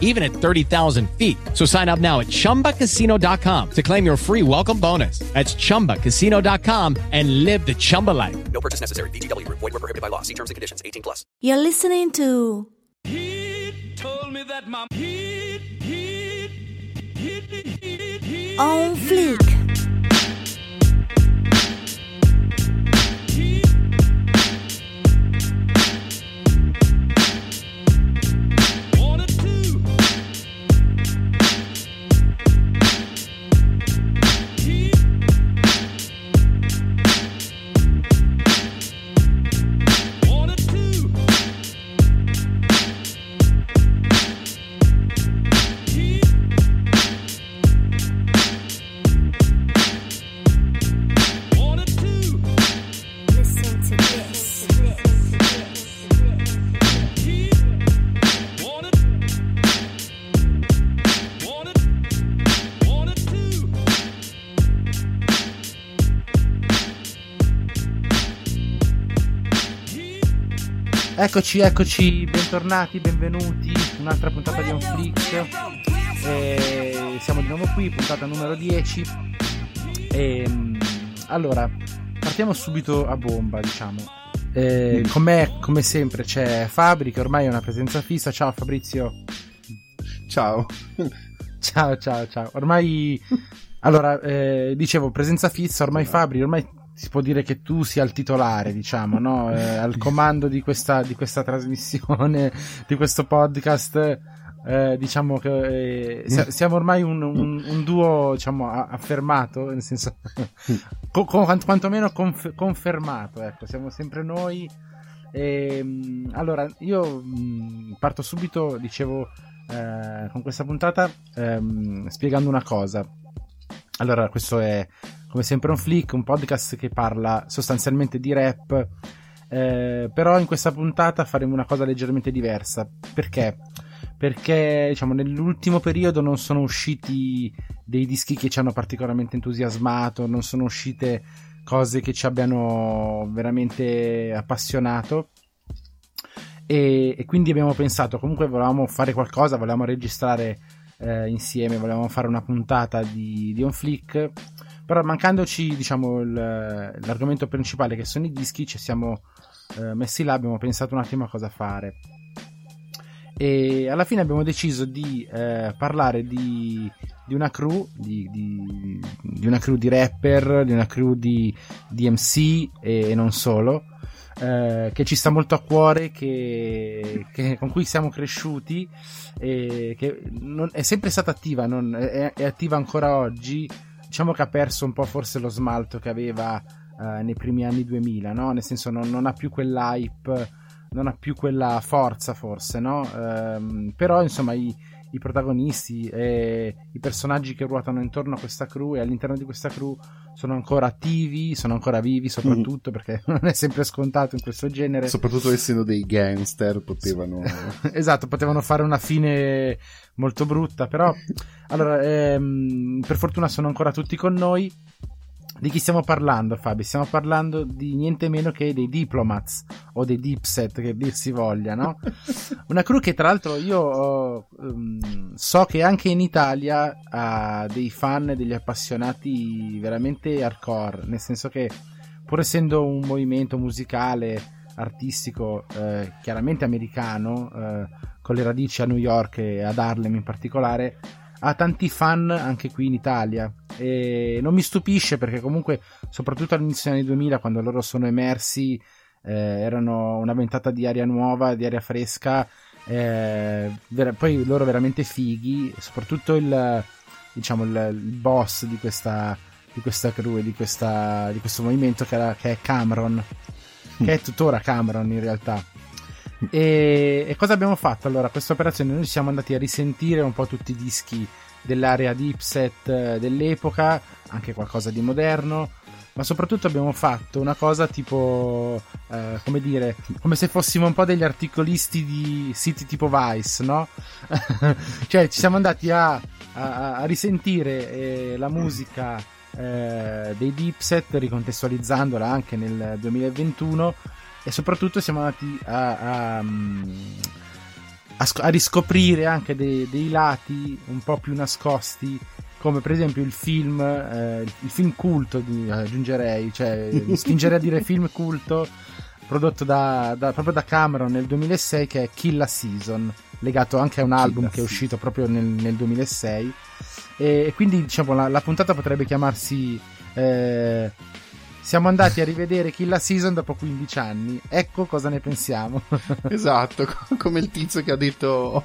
even at 30,000 feet. So sign up now at chumbacasino.com to claim your free welcome bonus. That's chumbacasino.com and live the Chumba life. No purchase necessary. VGW Group. Void were prohibited by law. See terms and conditions. 18 plus. You're listening to He told me that my he he he he he On Fleek. Eccoci, eccoci, bentornati, benvenuti. Un'altra puntata di On Flick. Eh, siamo di nuovo qui, puntata numero 10. Ehm, allora, partiamo subito a bomba, diciamo. Eh, con me, come sempre, c'è Fabri, che ormai è una presenza fissa. Ciao Fabrizio. Ciao. Ciao, ciao, ciao. Ormai, allora, eh, dicevo, presenza fissa, ormai Fabri, ormai si può dire che tu sia il titolare, diciamo, no? Eh, al comando di questa, di questa trasmissione, di questo podcast. eh, diciamo che eh, si- siamo ormai un, un- un duo diciamo a- affermato nel senso co- co- quant- quantomeno conf- confermato ecco siamo sempre noi Ehm, allora io mh, parto subito dicevo eh, con questa puntata ehm, spiegando una cosa. Allora, questo è come sempre un flick, un podcast che parla sostanzialmente di rap. eh, però in questa puntata faremo una cosa leggermente diversa. Perché? Perché diciamo nell'ultimo periodo non sono usciti dei dischi che ci hanno particolarmente entusiasmato, non sono uscite cose che ci abbiano veramente appassionato e, e quindi abbiamo pensato comunque volevamo fare qualcosa, volevamo registrare eh, insieme, volevamo fare una puntata di, di On Flick però mancandoci diciamo il- l'argomento principale che sono i dischi ci siamo eh, messi là, abbiamo pensato un attimo a cosa fare. E alla fine abbiamo deciso di eh, parlare di, di una crew di, di- di una crew di rapper di una crew di, MC e, e non solo eh, che ci sta molto a cuore che, che- con cui siamo cresciuti e che non- è sempre stata attiva non- è, è attiva ancora oggi diciamo che ha perso un po' forse lo smalto che aveva eh, nei primi anni 2000 no? nel senso non, non ha più quell'hype non ha più quella forza forse, no? Ehm, però insomma i, i protagonisti e i personaggi che ruotano intorno a questa crew e all'interno di questa crew sono ancora attivi, sono ancora vivi soprattutto perché non è sempre scontato in questo genere. Soprattutto essendo dei gangster potevano... esatto, potevano fare una fine molto brutta, però allora, ehm, per fortuna sono ancora tutti con noi. Di chi stiamo parlando, Fabio? Stiamo parlando di niente meno che dei Diplomats o dei Dipset, che dir si voglia, no? Una crew che tra l'altro io ehm, so che anche in Italia ha dei fan e degli appassionati veramente hardcore, nel senso che pur essendo un movimento musicale, artistico, eh, chiaramente americano, eh, con le radici a New York e ad Harlem in particolare, ha tanti fan anche qui in Italia. E non mi stupisce perché comunque soprattutto all'inizio degli anni 2000 quando loro sono emersi eh, erano una ventata di aria nuova, di aria fresca eh, vera- poi loro veramente fighi soprattutto il diciamo il, il boss di questa di questa crew di, questa, di questo movimento che, era, che è Cameron. Che è tuttora Cameron in realtà e, e cosa abbiamo fatto allora? Questa operazione noi siamo andati a risentire un po' tutti i dischi dell'area Dipset eh, dell'epoca, anche qualcosa di moderno. ma soprattutto abbiamo fatto una cosa tipo, eh, come dire, come se fossimo un po' degli articolisti di siti tipo Vice, no? cioè ci siamo andati a, a, a risentire eh, la musica eh, dei Dipset, ricontestualizzandola anche nel 2021 e soprattutto siamo andati a, a, mm, a a riscoprire anche dei, dei lati un po' più nascosti come per esempio il film, eh, il film culto di- aggiungerei, cioè mi spingerei a dire film culto prodotto da, da- proprio da Cameron nel 2006 che è Kill la Season, legato anche a un album che è uscito proprio nel, nel 2006 e, e quindi diciamo la, la puntata potrebbe chiamarsi eh, siamo andati a rivedere Kill la Season dopo 15 anni, ecco cosa ne pensiamo. Esatto, co- come il tizio che ha detto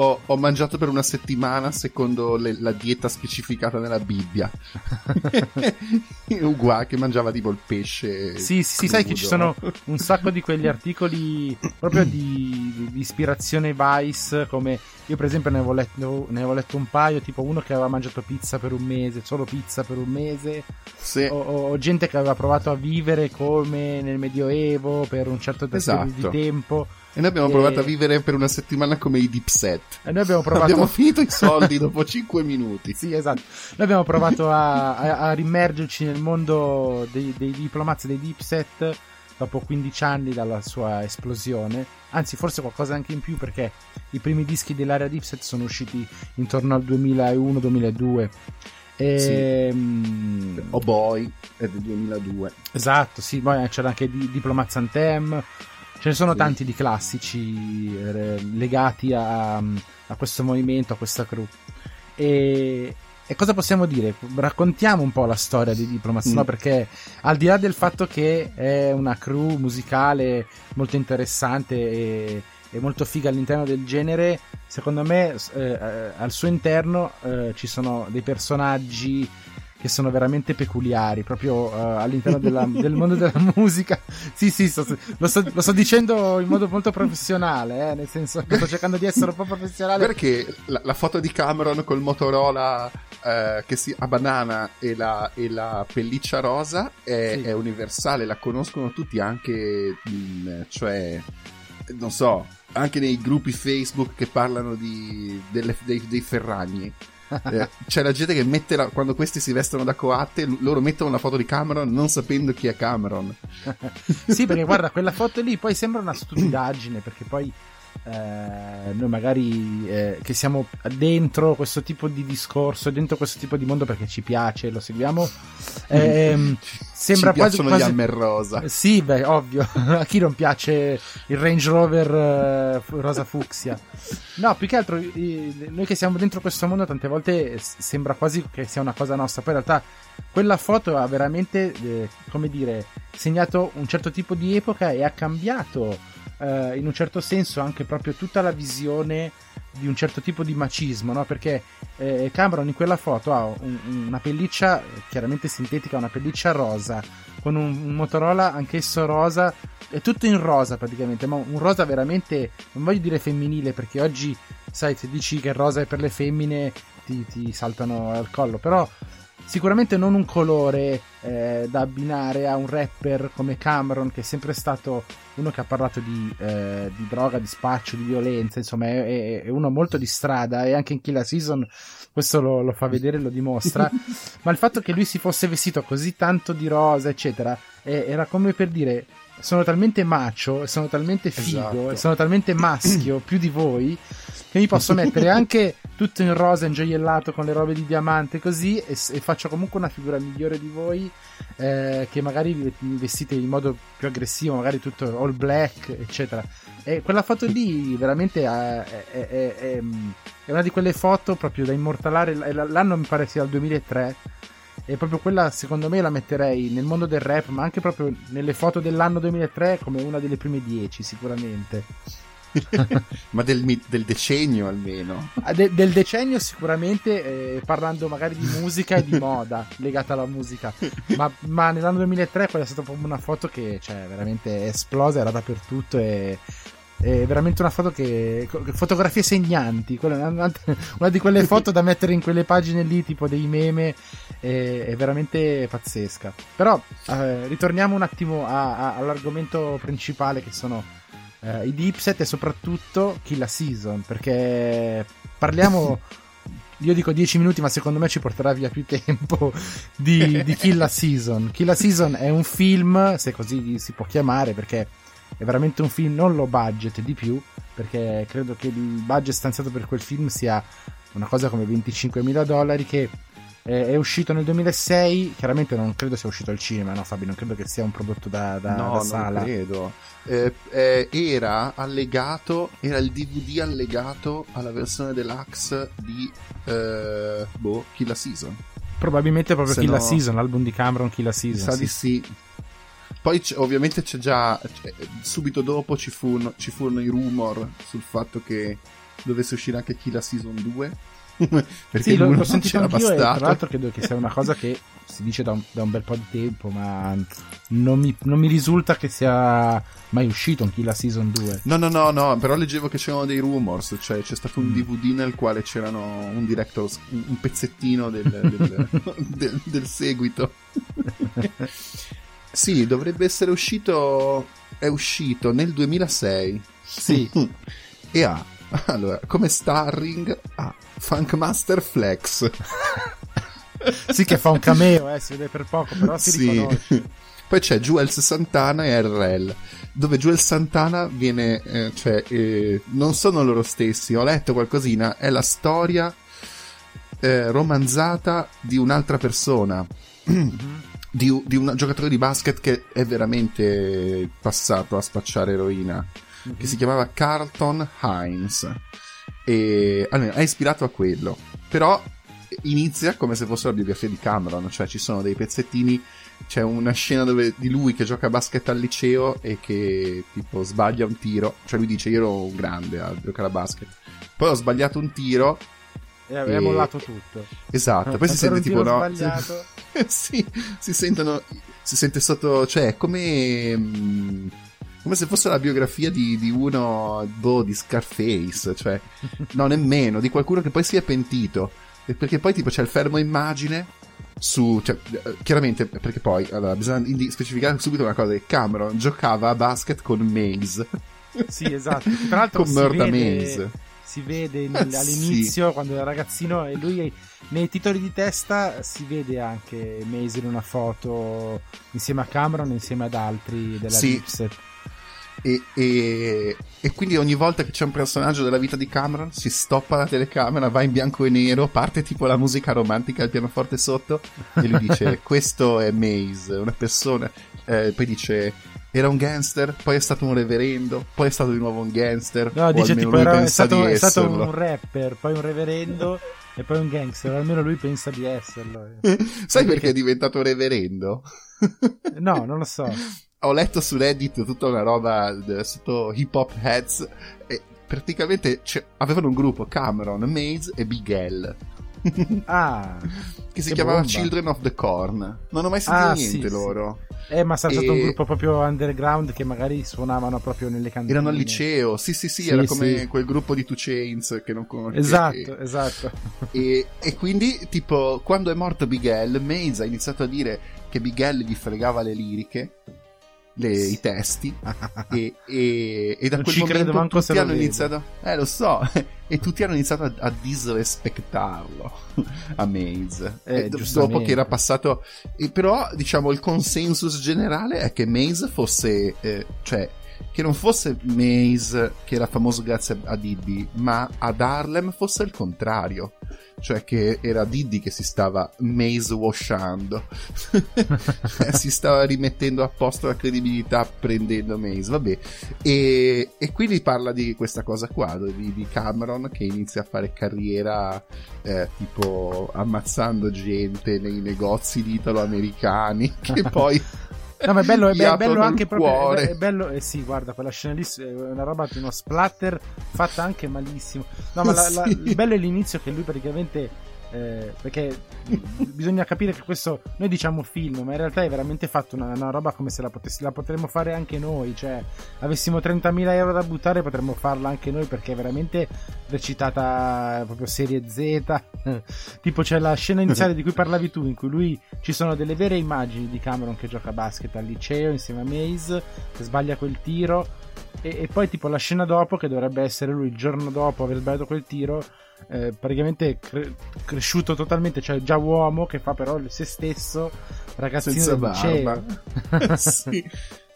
ho, ho mangiato per una settimana secondo le- la dieta specificata nella Bibbia. Uguale che mangiava tipo il pesce. Sì, sì, sì, sai che crudo. ci sono un sacco di quegli articoli proprio di, di- di ispirazione Vice, come io per esempio ne avevo, letto, ne avevo letto un paio, tipo uno che aveva mangiato pizza per un mese, solo pizza per un mese, Sì. o, o gente che aveva provato a vivere come nel Medioevo per un certo periodo Esatto. di tempo. E noi abbiamo E- provato a vivere per una settimana come i Dipset. E noi abbiamo provato Abbiamo finito i soldi dopo 5 minuti. Sì, esatto. Noi abbiamo provato a, a, a rimergerci nel mondo dei, dei diplomazzi dei Deepset dopo 15 anni dalla sua esplosione. Anzi, forse qualcosa anche in più perché i primi dischi dell'area Deepset sono usciti intorno al 2001-2002. E, mm, Oh boy, è del 2002. Esatto, sì, poi c'era anche di, Diplomats Anthem. Ce ne sono Sì. tanti di classici eh, legati a, a questo movimento, a questa crew. E, e cosa possiamo dire? Raccontiamo un po' la storia di Diplomats, Mm. no? Perché al di là del fatto che è una crew musicale molto interessante e, e molto figa all'interno del genere, secondo me eh, eh, al suo interno eh, ci sono dei personaggi che sono veramente peculiari, proprio eh, all'interno della- del mondo della musica. Sì, sì, sto- lo, sto, lo sto dicendo in modo molto professionale, eh, nel senso che sto cercando di essere un po' professionale. Perché la, la foto di Cameron col Motorola eh, che si, a banana e la, e la pelliccia rosa è, Sì. è universale, la conoscono tutti anche, mh, cioè, non so, anche nei gruppi Facebook che parlano di, delle- dei, dei ferragni. Eh, c'è la gente che mette la- quando questi si vestono da coatte, loro mettono la foto di Cameron non sapendo chi è Cameron. sì, perché guarda, quella foto lì poi sembra una stupidaggine, perché poi eh, noi magari eh, che siamo dentro questo tipo di discorso, dentro questo tipo di mondo perché ci piace, lo seguiamo, ehm, sembra Ci quasi... quasi- gli Hammer Rosa. Eh, Sì, beh, ovvio. A chi non piace il Range Rover eh, rosa fucsia? No, più che altro, noi che siamo dentro questo mondo, tante volte sembra quasi che sia una cosa nostra. Poi in realtà quella foto ha veramente, eh, come dire, segnato un certo tipo di epoca e ha cambiato, eh, in un certo senso, anche proprio tutta la visione di un certo tipo di macismo, no? Perché eh, Cameron in quella foto ha un- una pelliccia, chiaramente sintetica, una pelliccia rosa, con un, un Motorola anch'esso rosa, è tutto in rosa praticamente, ma un rosa veramente, non voglio dire femminile, perché oggi, sai, se dici che il rosa è per le femmine, ti, ti saltano al collo, però sicuramente non un colore eh, da abbinare a un rapper come Cameron, che è sempre stato uno che ha parlato di, eh, di droga, di spaccio, di violenza, insomma, è, è- uno molto di strada e anche in Kill la Season questo lo, lo fa vedere, lo dimostra. Ma il fatto che lui si fosse vestito così tanto di rosa, eccetera, eh, era come per dire. Sono talmente macio, e sono talmente figo, Esatto. e sono talmente maschio più di voi che mi posso mettere anche tutto in rosa, ingioiellato con le robe di diamante così e, e faccio comunque una figura migliore di voi eh, che magari vi vestite in modo più aggressivo, magari tutto all black, eccetera. E quella foto lì veramente eh, è, è- è- è- una di quelle foto proprio da immortalare. L'anno mi pare sia il 2003. E proprio quella, secondo me, la metterei nel mondo del rap, ma anche proprio nelle foto dell'anno 2003 come una delle prime 10, sicuramente. Ma del, del decennio almeno. Ah, de- del decennio sicuramente eh, parlando magari di musica e di moda legata alla musica ma, ma nell'anno 2003 quella è stata proprio una foto che cioè, veramente è esplosa era dappertutto e È veramente una foto che. fotografie segnanti. una, una di quelle foto da mettere in quelle pagine lì, tipo dei meme. È, è veramente pazzesca. Però eh, ritorniamo un attimo a- a- all'argomento principale che sono eh, i dipset e soprattutto Kill la Season. Perché parliamo. Io dico 10 minuti, ma secondo me ci porterà via più tempo di, di Kill la Season. Kill la Season è un film, se così si può chiamare, perché è veramente un film non low budget di più, perché credo che il budget stanziato per quel film sia una cosa come 25.000 dollari che è uscito nel 2006, chiaramente non credo sia uscito al cinema, no Fabio? Non credo che sia un prodotto da, da- no, da sala. non credo. Eh, eh, era allegato, era il DVD allegato alla versione deluxe di eh, boh, Kill la Season. Probabilmente proprio Se Kill la no- Season, l'album di Cameron Kill la Season. sa sì. di sì. Poi c'è- ovviamente c'è già, c'è- subito dopo ci furono, ci furono i rumor sul fatto che dovesse uscire anche la Season 2. Perché Sì, l'ho, l'ho sentito c'era anch'io e tra bastato. l'altro credo che sia una cosa che si dice da un, da un bel po' di tempo, ma non mi, non mi risulta che sia mai uscito un Kill la Season 2. No, no, no, no, però leggevo che c'erano dei rumors, cioè c'è stato un Mm. DVD nel quale c'erano un director's, un un pezzettino del, del- del- del seguito. Sì, dovrebbe essere uscito, è uscito nel 2006 Sì, e ha, allora, come starring ha Funkmaster Flex. sì che fa un cameo, eh, si vede per poco, però si Sì. riconosce. Poi c'è Jules Santana e RL, dove Jules Santana viene, eh, cioè, eh, non sono loro stessi, ho letto qualcosina, è la storia eh, romanzata di un'altra persona, di, di un giocatore di basket che è veramente passato a spacciare eroina, che si chiamava Carlton Hines, e almeno è ispirato a quello, però inizia come se fosse la biografia di Cameron, cioè ci sono dei pezzettini c'è una scena dove di lui che gioca a basket al liceo e che tipo sbaglia un tiro. Cioè lui dice io ero un grande a giocare a basket. Poi ho sbagliato un tiro. E E- mollato tutto. Esatto. Poi si sente tipo no. sbagliato. sì, si sentono. Si sente sotto. Cioè, come. mm, Come se fosse la biografia di, di uno, boh, di Scarface, cioè, no, nemmeno, di qualcuno che poi si è pentito. Perché poi, tipo, c'è il fermo immagine su, cioè, eh, chiaramente, perché poi, allora, bisogna specificare subito una cosa: che Cameron giocava a basket con Maze, Sì, esatto. Tra l'altro con Murda vede, Maze. Si vede nel- Sì. all'inizio quando era ragazzino e lui nei titoli di testa si vede anche Maze in una foto insieme a Cameron insieme ad altri della Sì. Dipset. E, e- e quindi ogni volta che c'è un personaggio della vita di Cameron si stoppa la telecamera, va in bianco e nero, parte tipo la musica romantica al pianoforte sotto e lui dice questo è Maze, una persona, eh, poi dice era un gangster, poi è stato un reverendo, poi è stato di nuovo un gangster, No, dice almeno tipo lui era, è, pensa stato, di è stato un rapper, poi un reverendo e poi un gangster. Almeno lui pensa di esserlo. Sai perché è diventato reverendo? No, non lo so. Ho letto su Reddit tutta una roba d- sotto hip hop heads e praticamente avevano un gruppo Cameron, Maze e Big L. Ah, che si Che chiamava bomba. Children of the Corn. Non ho mai sentito Ah, niente sì, sì. loro. eh, ma sarà stato E- un gruppo proprio underground che magari suonavano proprio nelle cantine. Erano al liceo, sì, sì, sì, Sì, era come sì. quel gruppo di Two Chains che non conoscevo. Esatto, esatto. E, e quindi, tipo, quando è morto Big L, Maze ha iniziato a dire che Big L gli fregava le liriche, le- i testi, e, e- e da Non quel momento tutti hanno iniziato, eh lo so, e tutti hanno iniziato a, a disrespettarlo a Maze. Eh, E giustamente. dopo che era passato, però diciamo il consensus generale è che Maze fosse, eh, cioè, che non fosse Maze che era famoso grazie a Diddy, ma ad Harlem fosse il contrario. Cioè che era Diddy che si stava maze washando, si stava rimettendo a posto la credibilità prendendo Maze, vabbè. E, e quindi parla di questa cosa qua, di, di Cameron che inizia a fare carriera eh, tipo ammazzando gente nei negozi di italo-americani, che poi... No, ma è bello, è, bello il anche proprio. cuore. È, bello, eh sì, guarda, quella scena lì è una roba di uno splatter fatta anche malissimo. No, ma la- la- Sì. il bello è l'inizio che lui praticamente eh, perché bisogna capire che questo noi diciamo film ma in realtà è veramente fatto una, una roba come se la, potessi, la potremmo fare anche noi cioè avessimo 30.000 euro da buttare potremmo farla anche noi perché è veramente recitata proprio serie Z. Tipo c'è la scena iniziale di cui parlavi tu in cui lui ci sono delle vere immagini di Cameron che gioca a basket al liceo insieme a Maze che sbaglia quel tiro e, e poi tipo la scena dopo che dovrebbe essere lui il giorno dopo aver sbagliato quel tiro eh, praticamente cre- cresciuto totalmente, cioè già uomo che fa però se stesso ragazzino Senza barba. sì.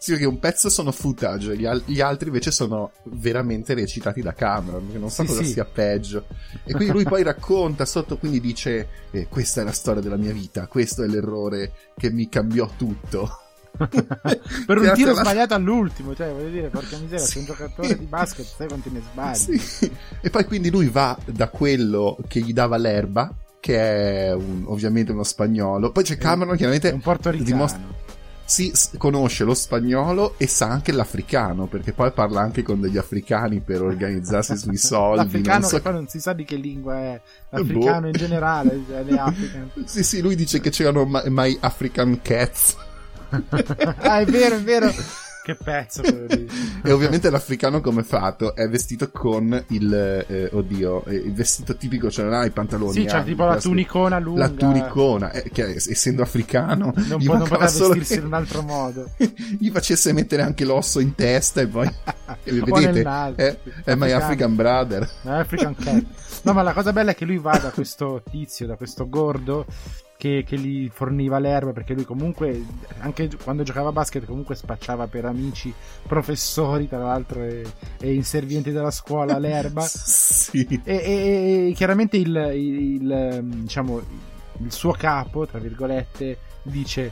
Sì, perché un pezzo sono footage, gli, al- gli altri invece sono veramente recitati da Cameron, che non so Sì, cosa sì. sia peggio. E quindi lui poi racconta sotto, quindi dice: eh, Questa è la storia della mia vita, questo è l'errore che mi cambiò tutto. per un tiro alla- sbagliato all'ultimo, cioè voglio dire, porca miseria, Sì. sei un giocatore di basket, sai quanti ne sbagli. Sì. E poi quindi lui va da quello che gli dava l'erba, che è un- ovviamente uno spagnolo. Poi c'è Cameron, chiaramente È un portoricano. dimostra- sì, s- conosce lo spagnolo e sa anche l'africano, perché poi parla anche con degli africani per organizzarsi sui soldi. L'africano non so che poi non si sa di che lingua è, l'africano Boh. in generale, cioè, le African. Sì, sì, lui dice che c'erano ma- my African cats. ah, è vero, è vero. Che pezzo. E ovviamente l'africano come è fatto? È vestito con il, eh, oddio, il vestito tipico, cioè non ha i pantaloni. Sì, c'ha ampi, tipo la tunicona lunga. La tunicona, eh, che essendo africano, Non, gli può, non mancava poteva solo vestirsi che in un altro modo. gli facesse mettere anche l'osso in testa e poi e vedete è, è my. African brother African Cat. No, ma la cosa bella è che lui va da questo tizio, da questo gordo che, che gli forniva l'erba perché lui comunque, anche quando giocava a basket, comunque spacciava per amici, professori, tra l'altro, e, e inservienti della scuola l'erba. sì E, e- e chiaramente il, il- diciamo, il suo capo, tra virgolette, dice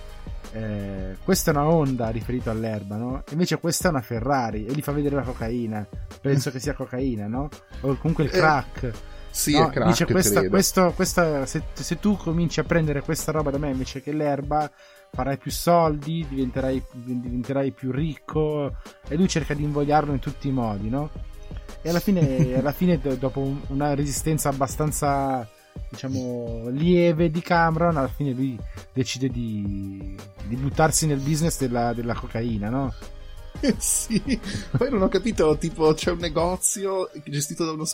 eh, questa è una Honda riferito all'erba, no? Invece questa è una Ferrari e gli fa vedere la cocaina. Penso che sia cocaina, no? O comunque il Eh, crack. Sì No, è crack dice questa, questo, questa, se, se tu cominci a prendere questa roba da me invece che l'erba, farai più soldi, diventerai, diventerai più ricco. E lui cerca di invogliarlo in tutti i modi, no? E alla fine, alla fine do- dopo un- una resistenza abbastanza, diciamo, lieve di Cameron, alla fine lui decide di, di buttarsi nel business della, della cocaina, no? sì poi non ho capito tipo c'è un negozio gestito da uno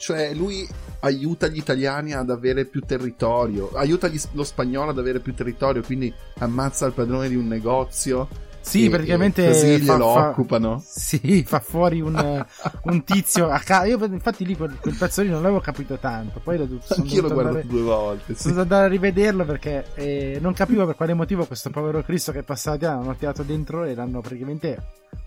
cioè lui aiuta gli italiani ad avere più territorio aiuta gli- lo spagnolo ad avere più territorio quindi ammazza il padrone di un negozio Sì, e- praticamente così fa- glielo fa- occupano Sì, fa fuori un, un tizio a ca- Io infatti lì quel, quel pezzo lì non l'avevo capito tanto. Poi l'ho anch'io l'ho guardato due volte sì. sono andare a rivederlo perché eh, non capivo per quale motivo questo povero Cristo che è passato di anno hanno tirato dentro e l'hanno praticamente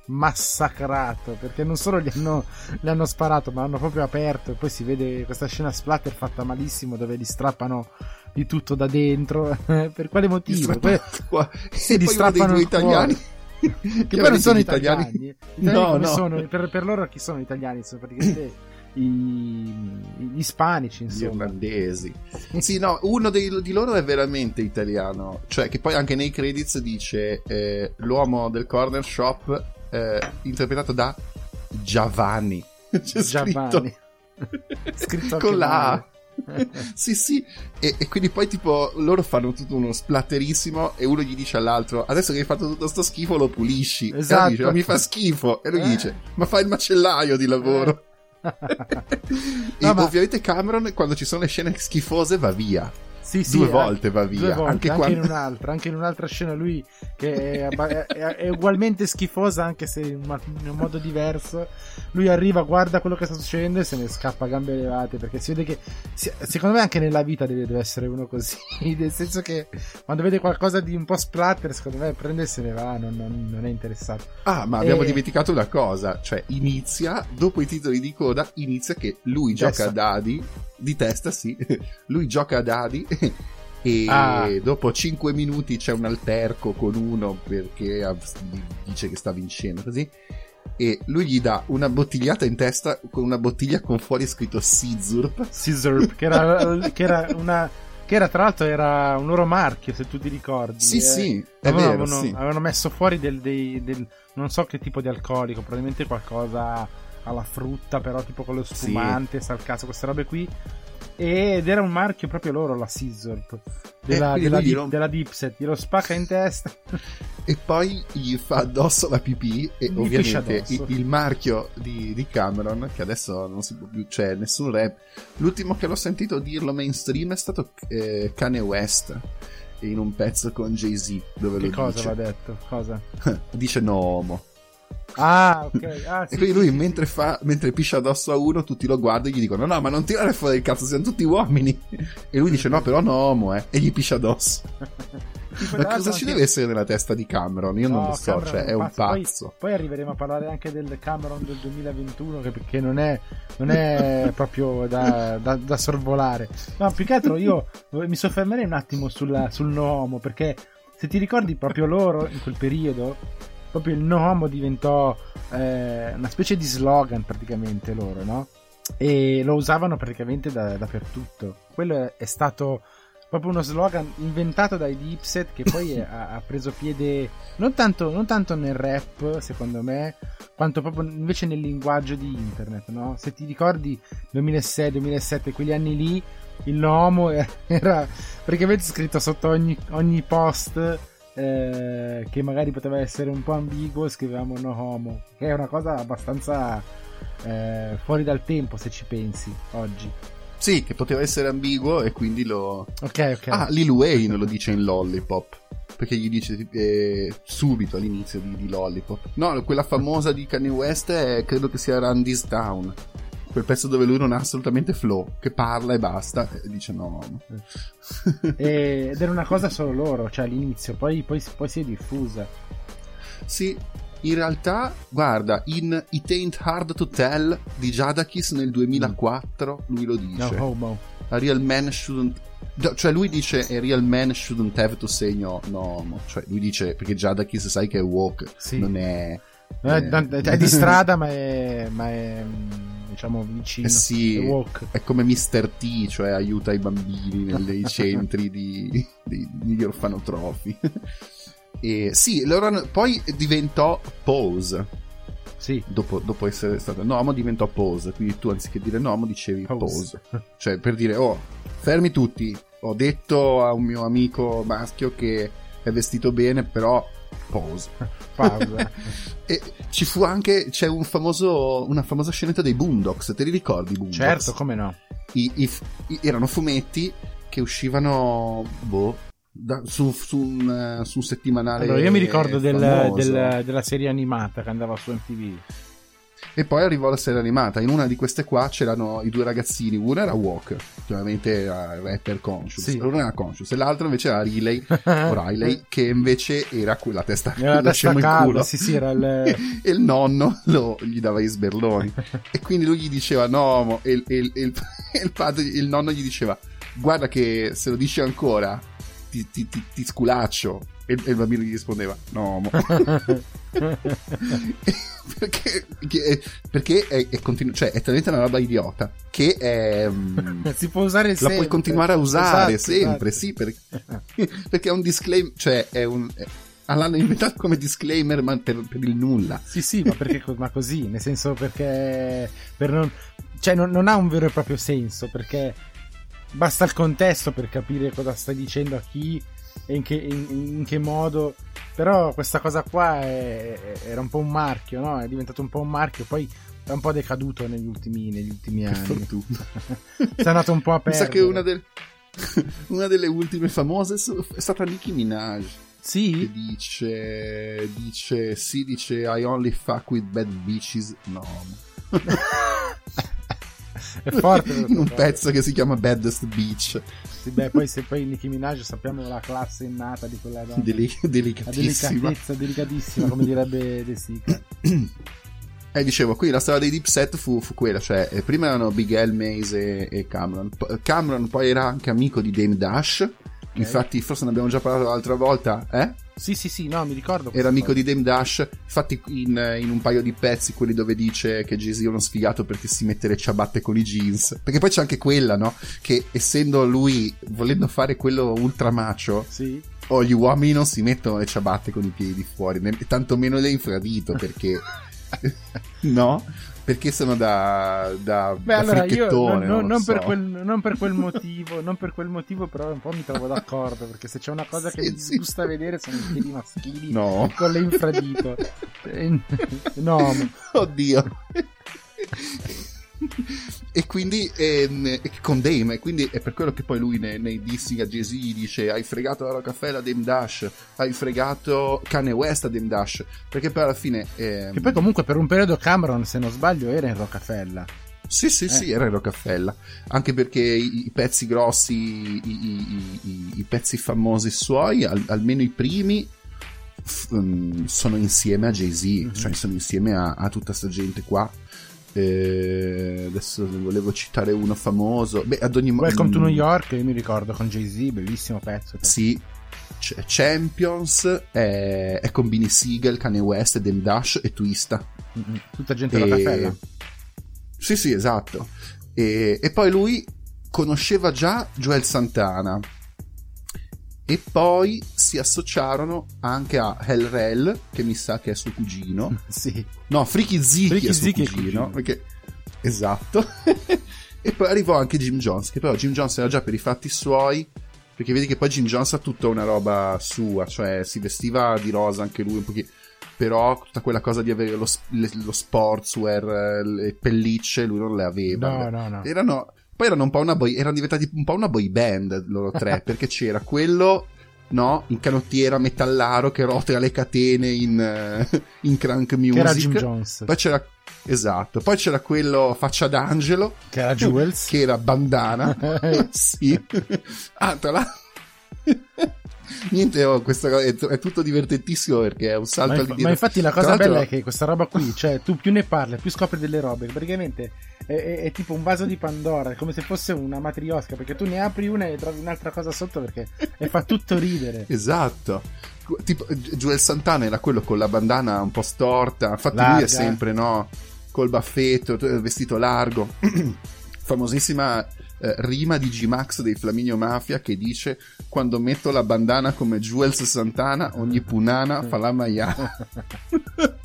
massacrato perché non solo gli hanno, gli hanno sparato ma l'hanno proprio aperto e poi si vede questa scena splatter fatta malissimo dove gli strappano di tutto da dentro per quale motivo? Poi- e gli uno dei strappano cuore. italiani che poi non sono gli italiani. Gli italiani No, no. sono? Per, per loro chi sono gli italiani? Sono praticamente i, gli ispanici, gli insomma. irlandesi. Sì, no, uno dei- di loro è veramente italiano. Cioè, che poi anche nei credits dice eh, l'uomo del corner shop eh, interpretato da Giovanni. C'è Giovanni. scritto Scritto con la A. sì, sì. E, e quindi poi, tipo, loro fanno tutto uno splatterissimo. E uno gli dice all'altro: Adesso che hai fatto tutto sto schifo, lo pulisci. Esatto. dice: Ma mi fa schifo. E lui Eh. dice: Ma fai il macellaio di lavoro. e No, ma- ovviamente Cameron, quando ci sono le scene schifose, va via. Sì, sì, Due eh, volte va via, volte, anche anche, quando- in un'altra, anche in un'altra scena lui che è, è- è ugualmente schifosa anche se in, un modo diverso. Lui arriva, guarda quello che sta succedendo e se ne scappa a gambe levate perché si vede che si- secondo me anche nella vita deve, deve essere uno così, nel senso che quando vede qualcosa di un po' splatter secondo me prende e se ne va, non, non- non è interessato. Ah, ma abbiamo Eh. dimenticato una cosa. Cioè, inizia, dopo i titoli di coda, inizia che lui gioca a dadi. Di testa, sì. lui gioca a dadi. E Ah. dopo 5 minuti c'è un alterco con uno perché dice che sta vincendo così. E lui gli dà una bottigliata in testa con una bottiglia con fuori scritto Sizurp. Scissor, che era, che era una che era tra l'altro era un loro marchio se tu ti ricordi. Sì, eh. sì, è Avevano, vero. avevano- sì. avevano messo fuori del, dei, del- non so che tipo di alcolico, probabilmente qualcosa alla frutta, però tipo con lo spumante, sa il cazzo, queste robe qui. Ed era un marchio proprio loro, la Scissor della, quindi della, romp- della Dipset, glielo spacca in testa. E poi gli fa addosso la pipì e Gli ovviamente il, il marchio di, di Cameron, che adesso non si può più, c'è nessun rap. L'ultimo che l'ho sentito dirlo mainstream è stato eh, Kanye West in un pezzo con Jay-Z dove che lo cosa dice. va detto? Cosa? dice no omo. Ah, ok. Ah, sì, e quindi lui sì, mentre, fa, mentre piscia addosso a uno tutti lo guardano e gli dicono no ma non tirare fuori il cazzo siamo tutti uomini. E lui dice no però no omo eh. E gli piscia addosso. Ma cosa ci anche- deve essere nella testa di Cameron? Io non No, lo so Cameron cioè è un Poi- pazzo. Poi, arriveremo a parlare anche del Cameron del 2021, che, che non è, non è proprio da, da- da sorvolare. No, più che altro io mi soffermerei un attimo sulla- sul no homo, perché se ti ricordi proprio loro in quel periodo, proprio il no homo diventò eh, una specie di slogan praticamente loro, no? E lo usavano praticamente da- dappertutto. Quello è, stato proprio uno slogan inventato dai Dipset che poi ha, ha preso piede non tanto, non tanto nel rap, secondo me, quanto proprio invece nel linguaggio di internet, no? Se ti ricordi 2006-2007, quegli anni lì, il no homo era praticamente scritto sotto ogni, ogni post eh, che magari poteva essere un po' ambiguo, scrivevamo no homo, che è una cosa abbastanza eh, fuori dal tempo se ci pensi oggi. sì che poteva essere ambiguo e quindi lo Ok, ok. ah Lil Wayne lo dice in Lollipop perché gli dice eh, subito all'inizio di, di Lollipop no quella famosa di Kanye West è, credo che sia This Town quel pezzo dove lui non ha assolutamente flow che parla e basta e dice no E- ed era una cosa solo loro, cioè all'inizio, poi, poi, poi si è diffusa. Sì, in realtà, guarda, in It Ain't Hard to Tell di Jadakis nel 2004, lui lo No dice. homo. A real man shouldn't... no, Cioè lui dice a real man shouldn't have to say no, no homo. Cioè lui dice, perché Jadakis sai che è woke, Sì. non è... È, eh, non- è di strada, ma è, ma è mm, diciamo vicino. Eh sì, È come Mr. T, cioè aiuta i bambini nei centri di, di- degli orfanotrofi. e sì, loro poi diventò Pose. Sì. dopo, dopo essere stato Nomo diventò pose quindi tu anziché dire Nomo dicevi Pose. pose, cioè per dire oh fermi tutti ho detto a un mio amico maschio che è vestito bene però pose Pausa. e ci fu anche c'è un famoso, una famosa scenetta dei Boondocks te li ricordi Boondocks? certo, come no. I- i i- erano fumetti che uscivano boh da- su, su un, eh, su un settimanale Allora, io mi ricordo del- del- della serie animata che andava su MTV. E poi arrivò la serie animata. In una di queste qua c'erano i due ragazzini. Uno era Walk, chiaramente era rapper conscious. Sì. Uno era conscious. E l'altro invece era Riley, o Riley, che invece era quella testa, Era la testa calda, culo. sì, sì, era il... e il nonno lo- gli dava gli sberloni. e quindi lui gli diceva no, mo- e, il- e e il, il padre, il nonno gli diceva guarda che se lo dici ancora ti, ti- ti- ti sculaccio. E, e il bambino gli rispondeva no, mo. perché, perché è, è, continu- cioè, è talmente una roba idiota che è, mm, si può usare la sempre. puoi continuare a usare Esatto, sempre, esatto. sì, perché, perché è un disclaimer, cioè è un... è- l'hanno inventato come disclaimer ma per, per il nulla. Sì, sì, ma perché ma così? Nel senso perché per non, cioè non, non ha un vero e proprio senso perché basta il contesto per capire cosa stai dicendo a chi e in che, in- in che modo. Però questa cosa qua è- era un po' un marchio, no? È diventato un po' un marchio, poi è un po' decaduto negli ultimi, negli ultimi anni. È andato un po' a Mi sa perdere. che una, del- una delle ultime famose è stata Nicki Minaj. Che Sì? dice, dice, sì, dice I only fuck with bad bitches. No, È forte. in un pezzo che si chiama Baddest Beach. Sì, beh, poi se poi Nicki Minaj sappiamo la classe innata di quella donna. Deli- La delicatissima. delicatezza, delicatissima, come direbbe De Sica. Eh, dicevo, qui la storia dei deep set fu, fu quella, cioè, eh, prima erano Big L, Maze e, e Cameron. P- Cameron poi era anche amico di Dame Dash. Infatti, forse ne abbiamo già parlato l'altra volta, eh? Sì, sì, sì, no, mi ricordo. Era amico cosa. di Dame Dash. Infatti, in, in un paio di pezzi, quelli dove dice che Jay-Z è uno sfigato perché si mette le ciabatte con i jeans. Perché poi c'è anche quella, no? Che essendo lui, volendo fare quello ultra macio, Sì. oh, gli uomini non si mettono le ciabatte con i piedi fuori, né- tantomeno le infradito perché. no? Perché sono da, da, Beh, da allora io fricchettone, non, non- non per so. quel, non per quel motivo, non per quel motivo, però un po' mi trovo d'accordo. Perché se c'è una cosa che Sì, mi sì. disgusta vedere sono i piedi maschili No. con le infradito. Eh, no, Oddio. e quindi ehm, con Dame, e quindi è per quello che poi lui nei, nei dissi a Jay-Z dice hai fregato la Rockefeller a Dame Dash, hai fregato Kanye West a Dame Dash, perché poi alla fine... ehm, che poi comunque per un periodo Cameron, se non sbaglio, era in Rockefeller. Sì, sì, sì, Eh. era in Rockefeller. Anche perché i, i pezzi grossi, i, i- i- pezzi famosi suoi, al- almeno i primi, f- mm, sono insieme a Jay-Z, Mhm. cioè sono insieme a, a tutta sta gente qua. Eh, adesso volevo citare uno famoso. Beh, ad ogni modo. Welcome to New York, io mi ricordo con Jay-Z, bellissimo pezzo. Sì. C- Champions è, è con Beanie Siegel, Kanye West, Dem Dash e Twista. Mm-mm. Tutta gente E- Rockefeller. Sì, sì, esatto. E, e poi lui conosceva già Joel Santana. E poi si associarono anche a Hell Rel, che mi sa che è suo cugino. Sì. No, Freaky Ziki Freaky è suo Ziki è cugino. cugino. Perché... Esatto. e poi arrivò anche Jim Jones, che però Jim Jones era già per i fatti suoi. Perché vedi che poi Jim Jones ha tutta una roba sua, cioè si vestiva di rosa anche lui un pochino. Però tutta quella cosa di avere lo, le- lo sportswear, le pellicce, lui non le aveva. No, no, no. Erano, poi erano un po' una boy, erano diventati un po' una boy band loro tre, perché c'era quello, no, in canottiera metallaro che rotera le catene in, eh, in crank music. Che era Jim Jones. Poi c'era, esatto, poi c'era quello faccia d'angelo, Che era Jules. che era bandana. sì. Ah, tra l'altro... Niente, oh, questa cosa è, è tutto divertentissimo perché è un salto Ma, inf- all'indietro. ma infatti la cosa bella è che questa roba qui, cioè tu più ne parli, più scopri delle robe. Praticamente è, è- è tipo un vaso di Pandora, è come se fosse una matriosca, perché tu ne apri una e trovi un'altra cosa sotto perché e fa tutto ridere. Esatto. Tipo, Joel Santana era quello con la bandana un po' storta. Infatti, lui Larga. è sempre, no? Col baffetto, vestito largo. Famosissima eh, rima di G-Max dei Flaminio Mafia che dice: Quando metto la bandana come Jules Santana, ogni punana fa la maiala.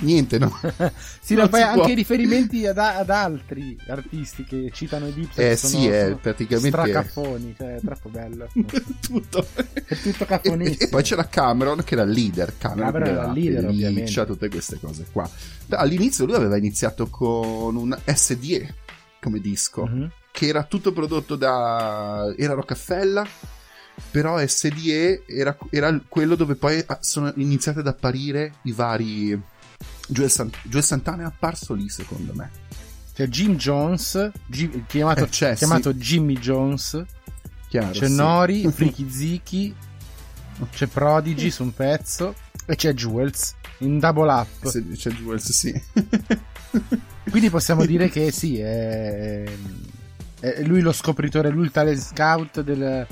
Niente, no? Sì, Non ma poi anche può. riferimenti ad, ad altri artisti che citano i Dipset. Eh, sono- sì, è praticamente- Stracaffoni, cioè è troppo bello. Tutto. È tutto E, caffonissimo. e poi c'era Cameron che era leader. Cameron, Cameron era il leader, pelliccia, ovviamente. tutte queste cose qua. All'inizio lui aveva iniziato con un SDE come disco, Mhm. Che era tutto prodotto da... era Rockefeller, però SDE era, era quello dove poi ah, sono iniziati ad apparire i vari... Joel, San- Joel Santana è apparso lì secondo me. C'è Jim Jones, Gi- chiamato, Eh, c'è, chiamato Jimmy Jones. Chiaro, C'è sì. Nori, Freaky Ziki, c'è Prodigy su un pezzo e c'è Jules in double up. Se- C'è Jules, sì. Quindi possiamo dire che sì, è, è lui lo scopritore, lui il tale scout del-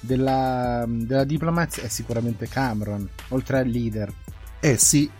della, della Diplomats è sicuramente Cameron, oltre al leader. Eh sì.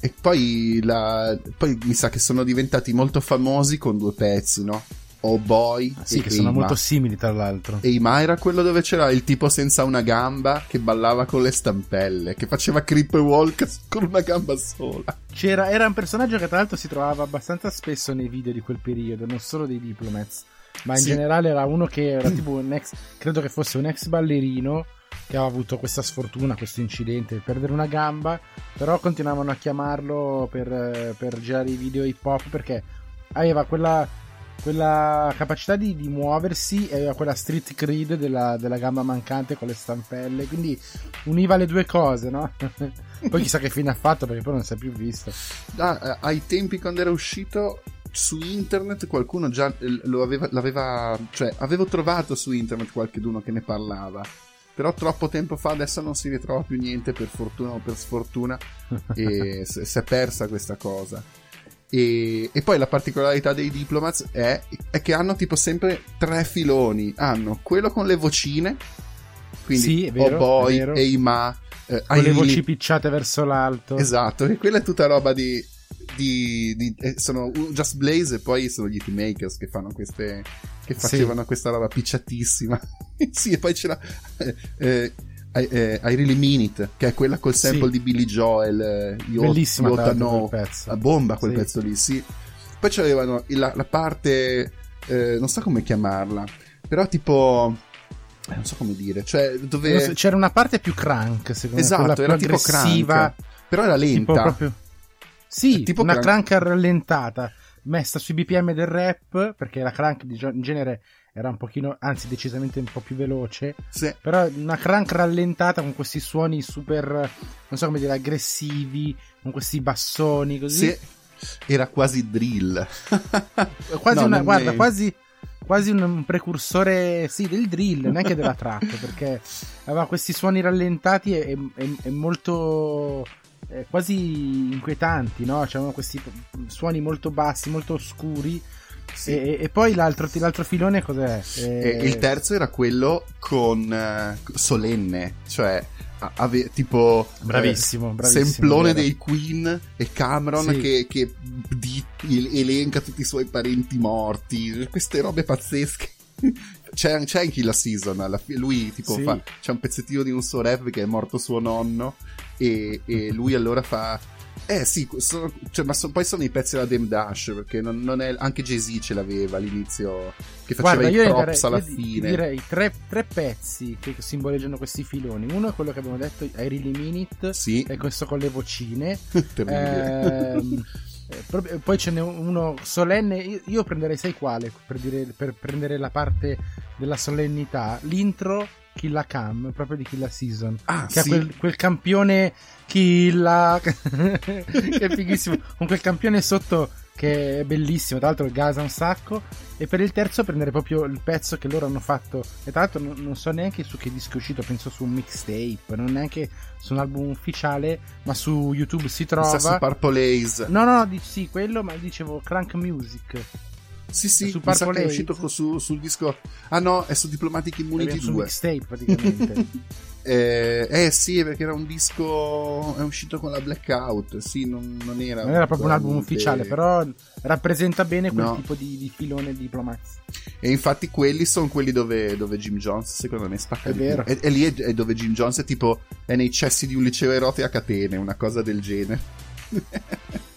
E poi, la- poi mi sa che sono diventati molto famosi con due pezzi, no? Oh Boy Sì, e che sono molto simili tra l'altro. Eima era quello dove c'era il tipo senza una gamba che ballava con le stampelle, che faceva creep walk con una gamba sola. C'era, era un personaggio che tra l'altro si trovava abbastanza spesso nei video di quel periodo, non solo dei Diplomats, ma in Sì. generale era uno che era tipo un ex, credo che fosse un ex ballerino che aveva avuto questa sfortuna, questo incidente, di perdere una gamba, però continuavano a chiamarlo per, per girare i video hip hop perché aveva quella, quella capacità di, di muoversi e aveva quella street cred della, della gamba mancante con le stampelle, quindi univa le due cose, no? poi chissà che fine ha fatto perché poi non si è più visto. Ah, eh, ai tempi quando era uscito su internet qualcuno già eh, lo aveva, l'aveva, cioè avevo trovato su internet qualcuno che ne parlava. Però troppo tempo fa adesso non si ritrova più niente per fortuna o per sfortuna e si è persa questa cosa. E, e poi la particolarità dei diplomats è, è che hanno tipo sempre tre filoni. Hanno quello con le vocine, quindi Sì, vero, Oh Boy, vero. Eima, eh, Con le voci picciate verso l'alto. Esatto, e quella è tutta roba di. Di, di- eh, sono Just Blaze e poi sono gli Makers che fanno queste. che facevano questa roba picciatissima. sì, e poi c'era. Eh, eh, I, eh, I Really Mean It, che è quella col sample Sì. di Billy Joel. Eh, Yo- Bellissima, l'altro, No. quel pezzo. A bomba quel Sì. pezzo lì, sì. Poi c'avevano la, la parte, eh, non so come chiamarla, però tipo, eh, non so come dire, cioè dove... C'era una parte più crank, secondo me, esatto, quella più era tipo crank, però era lenta. proprio... Sì, tipo una crank. crank rallentata, messa sui BPM del rap, perché la crank in genere era un pochino, anzi decisamente un po' più veloce, Sì. però una crank rallentata con questi suoni super, non so come dire, aggressivi, con questi bassoni così. Sì, era quasi drill. quasi No, una, guarda, è- quasi, quasi un, un precursore, sì, del drill, neanche della trap, perché aveva questi suoni rallentati e, e- e molto, eh, quasi inquietanti, no? C'erano questi suoni molto bassi, molto oscuri. Sì. E, e poi l'altro, l'altro filone cos'è? E Eh, il terzo era quello con eh, solenne, cioè ave- tipo Bravissimo, eh, bravissimo, semplone dei Queen e Cameron Sì. che, che di- el- elenca tutti i suoi parenti morti, queste robe pazzesche. C'è, c'è anche la season, alla fi- lui tipo Sì. fa, c'è un pezzettino di un suo rap che è morto suo nonno e, e lui allora fa eh sì, sono- cioè, ma so- poi sono i pezzi della Dame Dash perché non, non è, anche Jay-Z ce l'aveva all'inizio che faceva Guarda, i io, props direi, alla io fine. direi tre, tre pezzi che simboleggiano questi filoni. Uno è quello che abbiamo detto, I Really It, Sì, e questo con le vocine. Ehm, eh, poi ce n'è uno solenne. Io, io prenderei, sai quale? Per, dire, per prendere la parte della solennità. L'intro Killa Cam, proprio di Killa Season. ah, Che ha sì. quel, quel campione Killa. che è fighissimo. Con quel campione sotto che è bellissimo. Tra l'altro gasa un sacco. E per il terzo prendere proprio il pezzo che loro hanno fatto. E tra l'altro non, non so neanche su che disco è uscito. Penso su un mixtape. Non neanche su un album ufficiale. Ma su YouTube si Il trova. sesso Purple Haze. No, no, no, sì, quello, ma dicevo Crank Music. Sì, sì, su mi sa che è uscito su- sul disco. Ah no, è su Diplomatic Immunity È su 2. mixtape praticamente. Eh, eh sì, perché era un disco. È uscito con la Blackout. Sì, non, non era. non era proprio un album ufficiale, però rappresenta bene quel No. tipo di, di filone di Diplomats. E infatti quelli sono quelli dove, dove Jim Jones, secondo me, spacca È vero. E, e lì è, è dove Jim Jones è tipo. È nei cessi di un liceo erote a catene, una cosa del genere.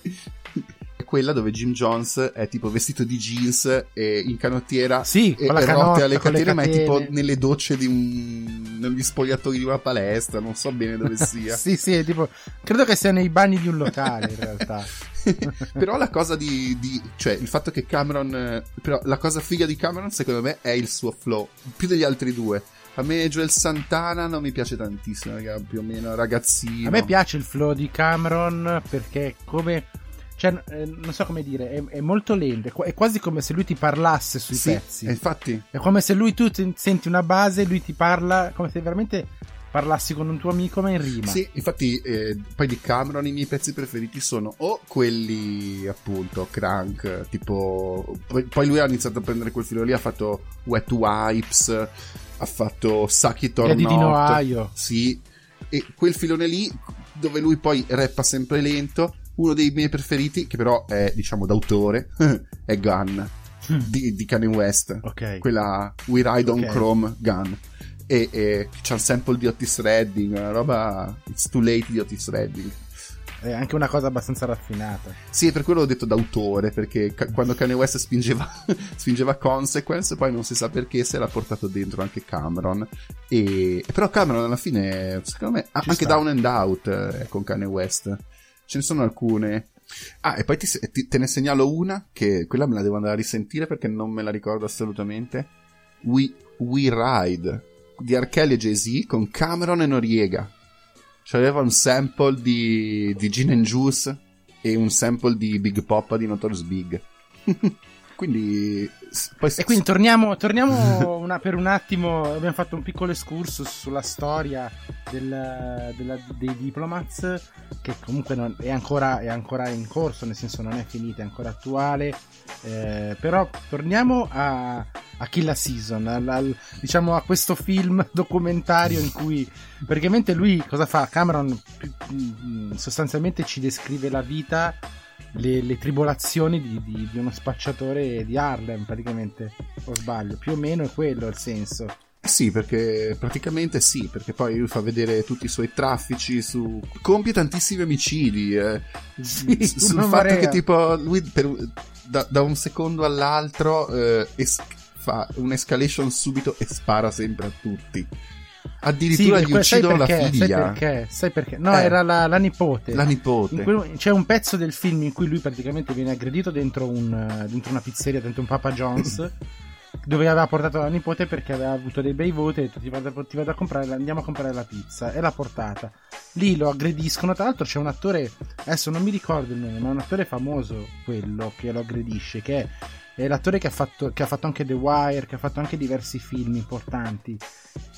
Quella dove Jim Jones è tipo vestito di jeans e in canottiera Sì, e, con la e canotta, rotte alle catene, ma è tipo nelle docce di un. negli spogliatoi di una palestra, non so bene dove sia. sì, sì, è tipo, credo che sia nei bagni di un locale in realtà. però la cosa di, di- cioè il fatto che Cameron eh, però la cosa figa di Cameron secondo me è il suo flow più degli altri due a me Joel Santana non mi piace tantissimo più o meno ragazzino A me piace il flow di Cameron perché come... Cioè, eh, non so come dire, è, è molto lento, è è quasi come se lui ti parlasse sui sì, pezzi. e infatti È come se lui tu ti- senti una base, lui ti parla, come se veramente parlassi con un tuo amico ma in rima. sì infatti eh, poi di Cameron i miei pezzi preferiti sono o quelli appunto crank tipo poi, poi lui ha iniziato a prendere quel filo lì ha fatto Wet Wipes ha fatto di Dino Not. Aio. Sì, e quel filone lì dove lui poi rappa sempre lento. Uno dei miei preferiti, che però è diciamo d'autore, è Gun di, di Kanye West. Ok. Quella We Ride on Ok. Gun. E, e c'è un sample di Otis Redding, una roba It's Too Late di Otis Redding. È anche una cosa abbastanza raffinata. Sì, per quello ho detto d'autore, perché ca- quando Kanye West spingeva, spingeva Consequence, poi non si sa perché se l'ha portato dentro anche Cameron. E, però Cameron alla fine, secondo me, Ci anche sta. Down and Out eh, è con Kanye West. Ce ne sono alcune. Ah, e poi ti ti- te ne segnalo una, che quella me la devo andare a risentire perché non me la ricordo assolutamente. We, We Ride di R. E Jay-Z con Cameron e Noriega. C'aveva un sample di, di Gin and Juice e un sample di Big Poppa di Notorious Big. quindi, poi E quindi torniamo, torniamo una- per un attimo. Abbiamo fatto un piccolo excursus sulla storia del- della- dei diplomats, che comunque non- è, ancora, è ancora in corso, nel senso non è finita, è ancora attuale. Eh, però torniamo a, a Kill la Season, al- al- diciamo a questo film documentario in cui praticamente lui cosa fa? Cameron pi- mm, sostanzialmente ci descrive la vita le, le tribolazioni di, di- di uno spacciatore di Harlem, praticamente, o sbaglio, più o meno è quello il senso. Sì, perché praticamente sì, perché poi lui fa vedere tutti i suoi traffici su... compie tantissimi omicidi. eh. Sì, sul fatto marea. che tipo lui per- da, da un secondo all'altro eh, es- fa un'escalation subito e spara sempre a tutti. Addirittura per gli uccidono la perché? Sai figlia, perché? Sai perché? No, Eh. era la, la nipote. la nipote. Quel- c'è un pezzo del film in cui lui praticamente viene aggredito dentro, un, dentro una pizzeria, dentro un Papa John's, dove aveva portato la nipote perché aveva avuto dei bei voti e ha detto ti vado, ti vado a comprare, andiamo a comprare la pizza e l'ha portata. Lì lo aggrediscono, tra l'altro c'è un attore, adesso non mi ricordo il nome, ma è un attore famoso quello che lo aggredisce, che è l'attore che ha, fatto, che ha fatto anche The Wire, che ha fatto anche diversi film importanti.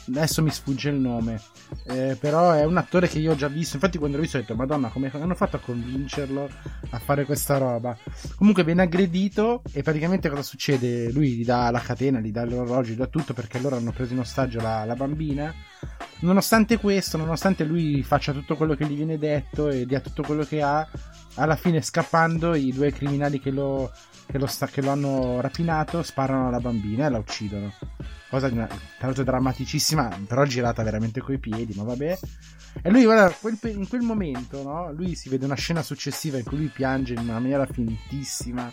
Adesso mi sfugge il nome, eh, però è un attore che io ho già visto. Infatti, quando l'ho visto, ho detto: Madonna, come hanno fatto a convincerlo a fare questa roba? Comunque, viene aggredito. E praticamente cosa succede? Lui gli dà la catena, gli dà l'orologio, gli dà tutto perché loro hanno preso in ostaggio la, la bambina. Nonostante questo, nonostante lui faccia tutto quello che gli viene detto e dia tutto quello che ha, alla fine scappando, i due criminali che lo, che lo, sta- che lo hanno rapinato sparano alla bambina e la uccidono. Cosa tra l'altro drammaticissima, però girata veramente coi piedi, ma vabbè. E lui, guarda, quel in quel momento, no? Lui si vede una scena successiva in cui lui piange in una maniera finitissima.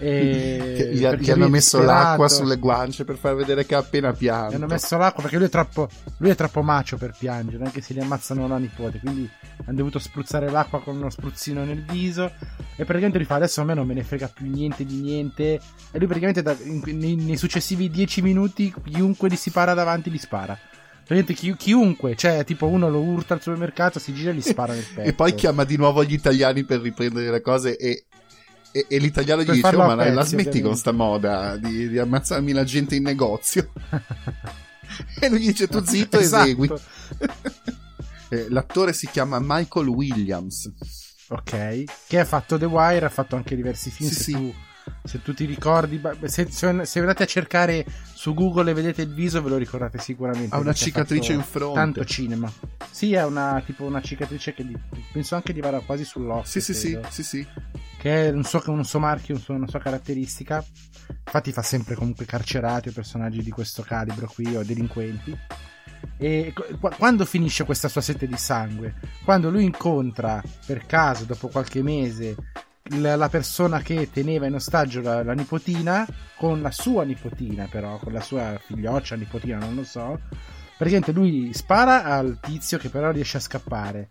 E Che gli, gli hanno messo l'acqua sulle guance per far vedere che ha appena pianto. Gli hanno messo l'acqua perché lui è troppo, lui è troppo macio per piangere, anche se gli ammazzano la nipote. Quindi hanno dovuto spruzzare l'acqua con uno spruzzino nel viso. E praticamente lui fa: Adesso a me non me ne frega più niente di niente. E lui praticamente da- in- nei, nei successivi 10 minuti, chiunque gli si para davanti, gli spara. Praticamente chi- chiunque, cioè tipo uno lo urta al supermercato, si gira e gli spara nel petto. E poi chiama di nuovo gli italiani per riprendere le cose e, e- e l'italiano gli dice: "Oh, ma la pezzi, smetti con ovviamente." sta moda di, di ammazzarmi la gente in negozio. e lui dice: Tu zitto, Esatto. esegui. Eh, L'attore si chiama Michael Williams. Ok, che ha fatto The Wire, ha fatto anche diversi film. Sì, se, sì. Tu, se tu ti ricordi, se, se, andate a cercare su Google e vedete il viso, ve lo ricordate sicuramente. Ha una cicatrice fatto in fronte. Tanto cinema. Sì, è una tipo una cicatrice che di- penso anche di vada quasi sull'occhio. Sì, sì, sì, sì, sì. Che è un suo, un suo marchio, un suo- una sua caratteristica. Infatti, fa sempre comunque carcerati o personaggi di questo calibro qui o delinquenti. E qu- quando finisce questa sua sete di sangue? Quando lui incontra per caso, dopo qualche mese, la, la persona che teneva in ostaggio la, la nipotina, con la sua nipotina, però, con la sua figlioccia, nipotina, non lo so. Praticamente lui spara al tizio che però riesce a scappare.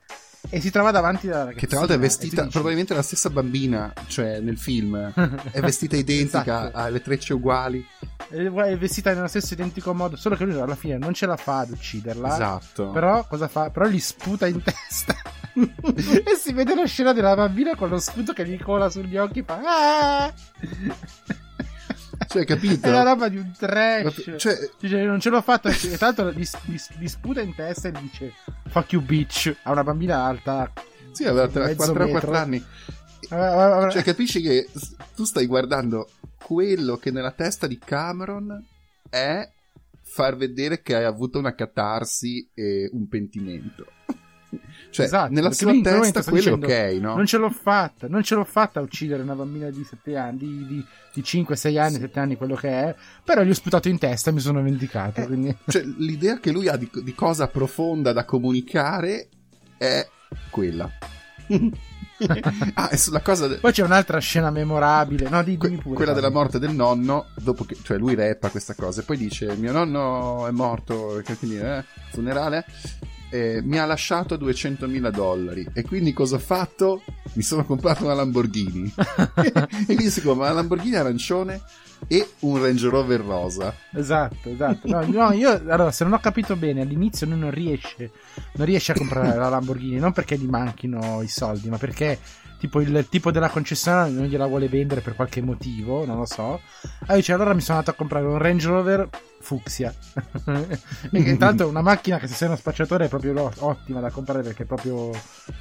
E si trova davanti alla ragazzina. Che tra l'altro è vestita, dici- probabilmente la stessa bambina, cioè nel film, è vestita identica, Esatto. ha le trecce uguali. è vestita nello stesso identico modo, solo che lui alla fine non ce la fa ad ucciderla. Esatto. Però cosa fa? Però gli sputa in testa. e si vede la scena della bambina con lo sputo che gli cola sugli occhi. Fa. Cioè, capito? È una roba di un trash. Cioè, Dice, non ce l'ho fatta. E tra l'altro gli, gli- gli sputa in testa e gli dice: Fuck you, bitch. A una bambina alta. sì, aveva tra- Mezzo 4 metro. anni. Cioè, Cioè, capisci che tu stai guardando quello che nella testa di Cameron è far vedere che hai avuto una catarsi e un pentimento. Cioè, Esatto, nella sua testa quello è dicendo, ok, no? Non ce l'ho fatta, non ce l'ho fatta a uccidere una bambina di 7 anni, di, di, di 5, 6 anni, 7 anni, quello che è. Però gli ho sputato in testa e mi sono vendicato. Eh, quindi... Cioè, l'idea che lui ha di, di cosa profonda da comunicare è quella. ah, e sulla cosa... de- Poi c'è un'altra scena memorabile. No, di, que- dimmi pure. quella Fabio. della morte del nonno, dopo che, cioè lui reppa questa cosa, e poi dice: Mio nonno è morto, che quindi, eh, funerale. Eh, mi ha lasciato 200.000 dollari e quindi cosa ho fatto? Mi sono comprato una Lamborghini e quindi si compra una Lamborghini arancione e un Range Rover rosa Esatto, esatto. No, no, io allora, se non ho capito bene, all'inizio lui non riesce, non riesce a comprare la Lamborghini, non perché gli manchino i soldi, ma perché tipo il tipo della concessionaria non gliela vuole vendere per qualche motivo, non lo so. Ah, dice allora mi sono andato a comprare un Range Rover fucsia. e che intanto è una macchina che se sei uno spacciatore è proprio ottima da comprare perché è proprio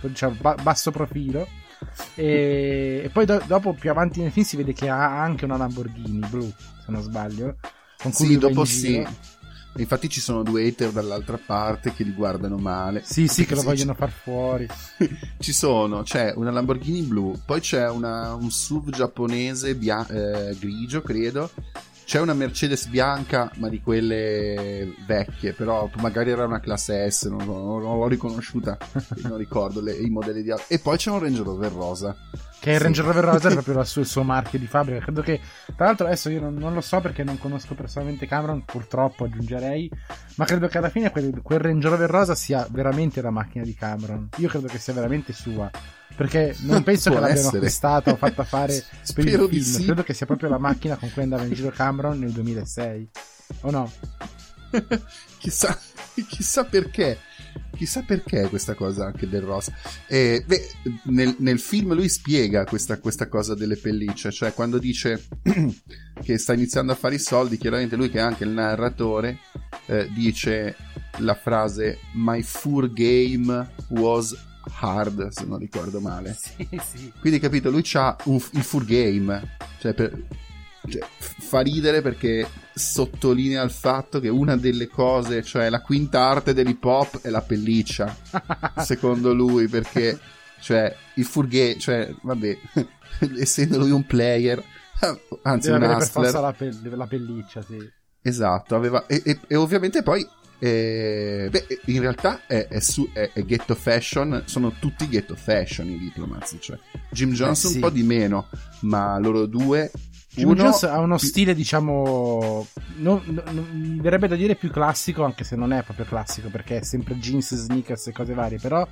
diciamo, ba- basso profilo. E, e poi do- dopo più avanti nel film si vede che ha anche una Lamborghini blu, se non sbaglio. Con cui sì dopo sì. Infatti ci sono due hater dall'altra parte che li guardano male. Sì, sì, che lo vogliono far fuori. ci sono c'è una Lamborghini blu poi c'è una- un SUV giapponese bia- eh, grigio credo. C'è una Mercedes bianca ma di quelle vecchie però magari era una classe S non, non- non l'ho riconosciuta non ricordo le- i modelli di e poi c'è un Range Rover rosa Che il Sì. Ranger Rover Rosa è proprio la sua- il suo marchio di fabbrica. Credo che, tra l'altro, adesso io non, non lo so perché non conosco personalmente Cameron, purtroppo aggiungerei. Ma credo che alla fine quel, quel Ranger Rover Rosa sia veramente la macchina di Cameron. Io credo che sia veramente sua. Perché non penso che l'abbiano essere. acquistata o fatta fare per Spero il film. sì. Credo che sia proprio la macchina con cui andava in giro Cameron nel 2006. O no? chissà, chissà perché. Chissà perché questa cosa anche del rosa. Eh, beh, nel, nel film lui spiega questa, questa cosa delle pellicce, cioè quando dice che sta iniziando a fare i soldi, chiaramente lui che è anche il narratore eh, dice la frase My fur game was hard, se non ricordo male. Sì, sì. Quindi capito, lui c'ha un, il full game, cioè, per- cioè, fa ridere perché sottolinea il fatto che una delle cose, cioè la quinta arte dell'hip hop è la pelliccia, secondo lui, perché cioè il full game, cioè vabbè, essendo lui un player, anzi Deve un hustler, la, pel- la pelliccia, sì. esatto, aveva, e, e- e ovviamente poi eh, beh, in realtà è, è su, è, è ghetto fashion, sono tutti ghetto fashion i diplomats, cioè Jim Johnson sì. un po' di meno, ma loro due uno Jones ha uno stile, diciamo, non- non- mi verrebbe da dire più classico, anche se non è proprio classico, perché è sempre jeans, sneakers e cose varie. Però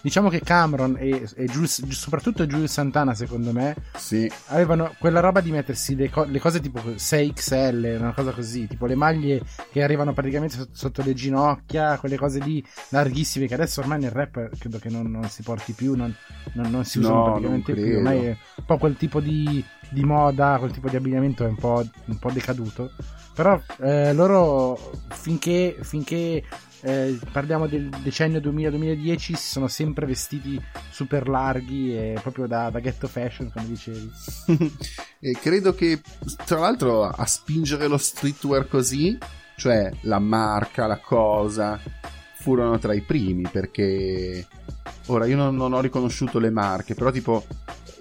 diciamo che Cameron e, e Jules- soprattutto Jules Santana, secondo me, Sì, avevano quella roba di mettersi le, co- le cose tipo 6XL, una cosa così, tipo le maglie che arrivano praticamente sotto, sotto le ginocchia, quelle cose lì larghissime che adesso ormai nel rap credo che non, non si porti più, non, si usano No, praticamente più. Ormai è un po' quel tipo di, di moda, quel tipo di abbigliamento è un po', un po' decaduto. Però eh, loro finché, finché eh, parliamo del decennio 2000-2010 si sono sempre vestiti super larghi e proprio da, da ghetto fashion come dicevi. e credo che tra l'altro a spingere lo streetwear così, cioè la marca, la cosa, furono tra i primi perché ora io non, non ho riconosciuto le marche, però tipo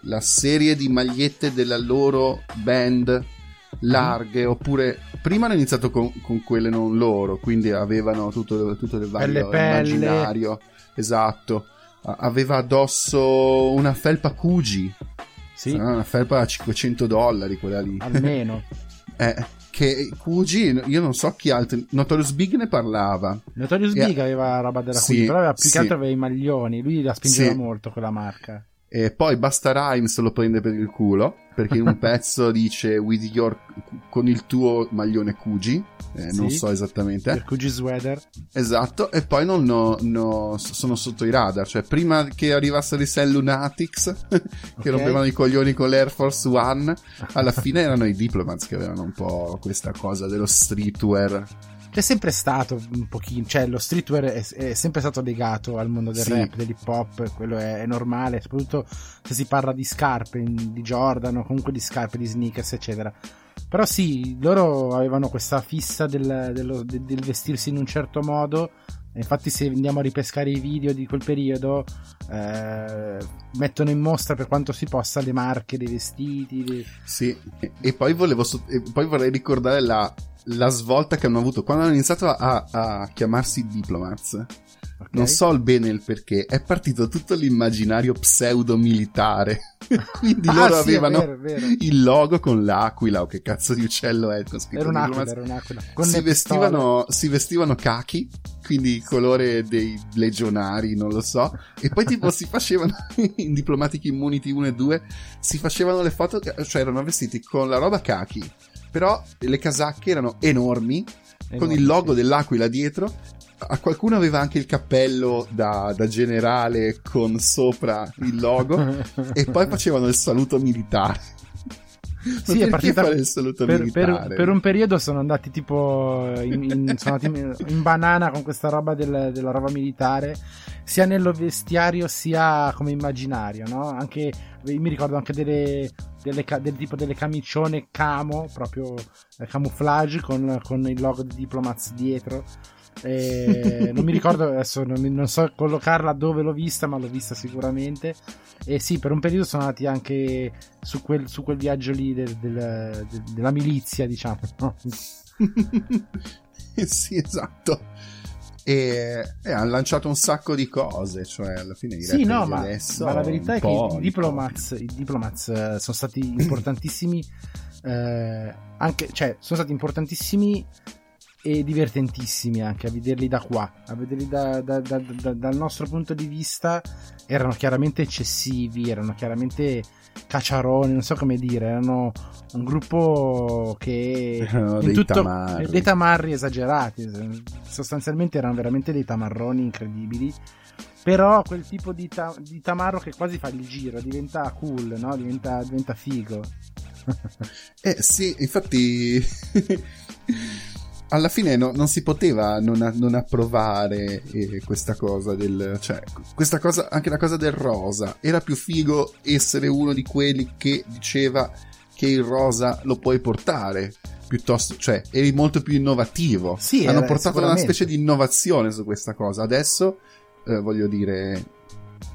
la serie di magliette della loro band larghe oppure prima hanno iniziato con, con quelle non loro quindi avevano tutto, tutto il vario Pelle, immaginario esatto aveva addosso una felpa Cugi Sì, Ah, una felpa a 500 dollari quella lì. almeno. Eh, che Cugi, io non so chi altri. Notorious Big ne parlava. Notorious E- Big aveva roba della Sì, Queen, però più sì. che altro aveva i maglioni, lui la spingeva Sì. molto quella marca. E poi Basta Rhymes lo prende per il culo. Perché in un pezzo dice with your, con il tuo maglione Cugi. Eh, Non Sì. so esattamente. Per Cugi Sweater. Esatto. E poi non no- no- sono sotto i radar. Cioè, prima che arrivassero i Cell Lunatics, che Ok. rompevano i coglioni con l'Air Force One, alla fine erano i Diplomats che avevano un po' questa cosa dello streetwear. C'è sempre stato un pochino, cioè lo streetwear è, è sempre stato legato al mondo del Sì. rap, dell'hip hop, quello è, è normale, soprattutto se si parla di scarpe, di Jordan o comunque di scarpe, di sneakers, eccetera. Però sì, loro avevano questa fissa del, dello- de- del vestirsi in un certo modo. Infatti, se andiamo a ripescare i video di quel periodo, eh, mettono in mostra per quanto si possa le marche dei vestiti. le- Sì, e, e poi volevo e poi vorrei ricordare la, la svolta che hanno avuto quando hanno iniziato a, a chiamarsi Diplomats. ok? Non so il bene il perché, è partito tutto l'immaginario pseudo militare. Quindi Ah, loro sì, è avevano vero, è vero. il logo con l'aquila o che cazzo di uccello è con scritto Era un'aquila, era un'aquila. Con Si vestivano, si vestivano cachi, quindi il colore dei legionari, non lo so. E poi tipo si facevano in Diplomatic Immunity 1 e 2, si facevano le foto, cioè erano vestiti con la roba cachi, però le casacche erano enormi, con Enormi, il logo sì. dell'aquila dietro. A qualcuno aveva anche il cappello da, da generale con sopra il logo e poi facevano il saluto militare. Sì, è partita per, per- per un periodo sono andati tipo in, in- sono andati in- banana con questa roba del- della roba militare sia nello vestiario sia come immaginario no? anche mi ricordo anche delle, delle del tipo delle camicione camo proprio eh, camouflage con, con il logo di Diplomats dietro E non mi ricordo adesso non, non so collocarla dove l'ho vista ma l'ho vista sicuramente e sì per un periodo sono andati anche su quel, su quel viaggio lì del- del- del- della milizia diciamo no? sì, esatto. e, e hanno lanciato un sacco di cose, cioè alla fine Sì, no, ma, adesso ma la verità è che i diplomats, i diplomats eh, sono stati importantissimi, eh, anche, cioè, sono stati importantissimi e divertentissimi anche a vederli da qua, a vederli da- da- da- da- dal nostro punto di vista, erano chiaramente eccessivi, erano chiaramente cacciaroni, non so come dire, erano un gruppo che in dei tutto- tamarri. dei tamarri esagerati, sostanzialmente erano veramente dei tamarroni incredibili. Però quel tipo di, ta- di tamarro che quasi fa il giro, diventa cool, no? Diventa, diventa figo. Eh sì, infatti alla fine no- non si poteva non, a- non approvare eh, questa cosa del cioè questa cosa anche la cosa del rosa. Era più figo essere uno di quelli che diceva che il rosa lo puoi portare piuttosto cioè eri molto più innovativo. Sì, hanno eh, portato una specie di innovazione su questa cosa. Adesso eh, voglio dire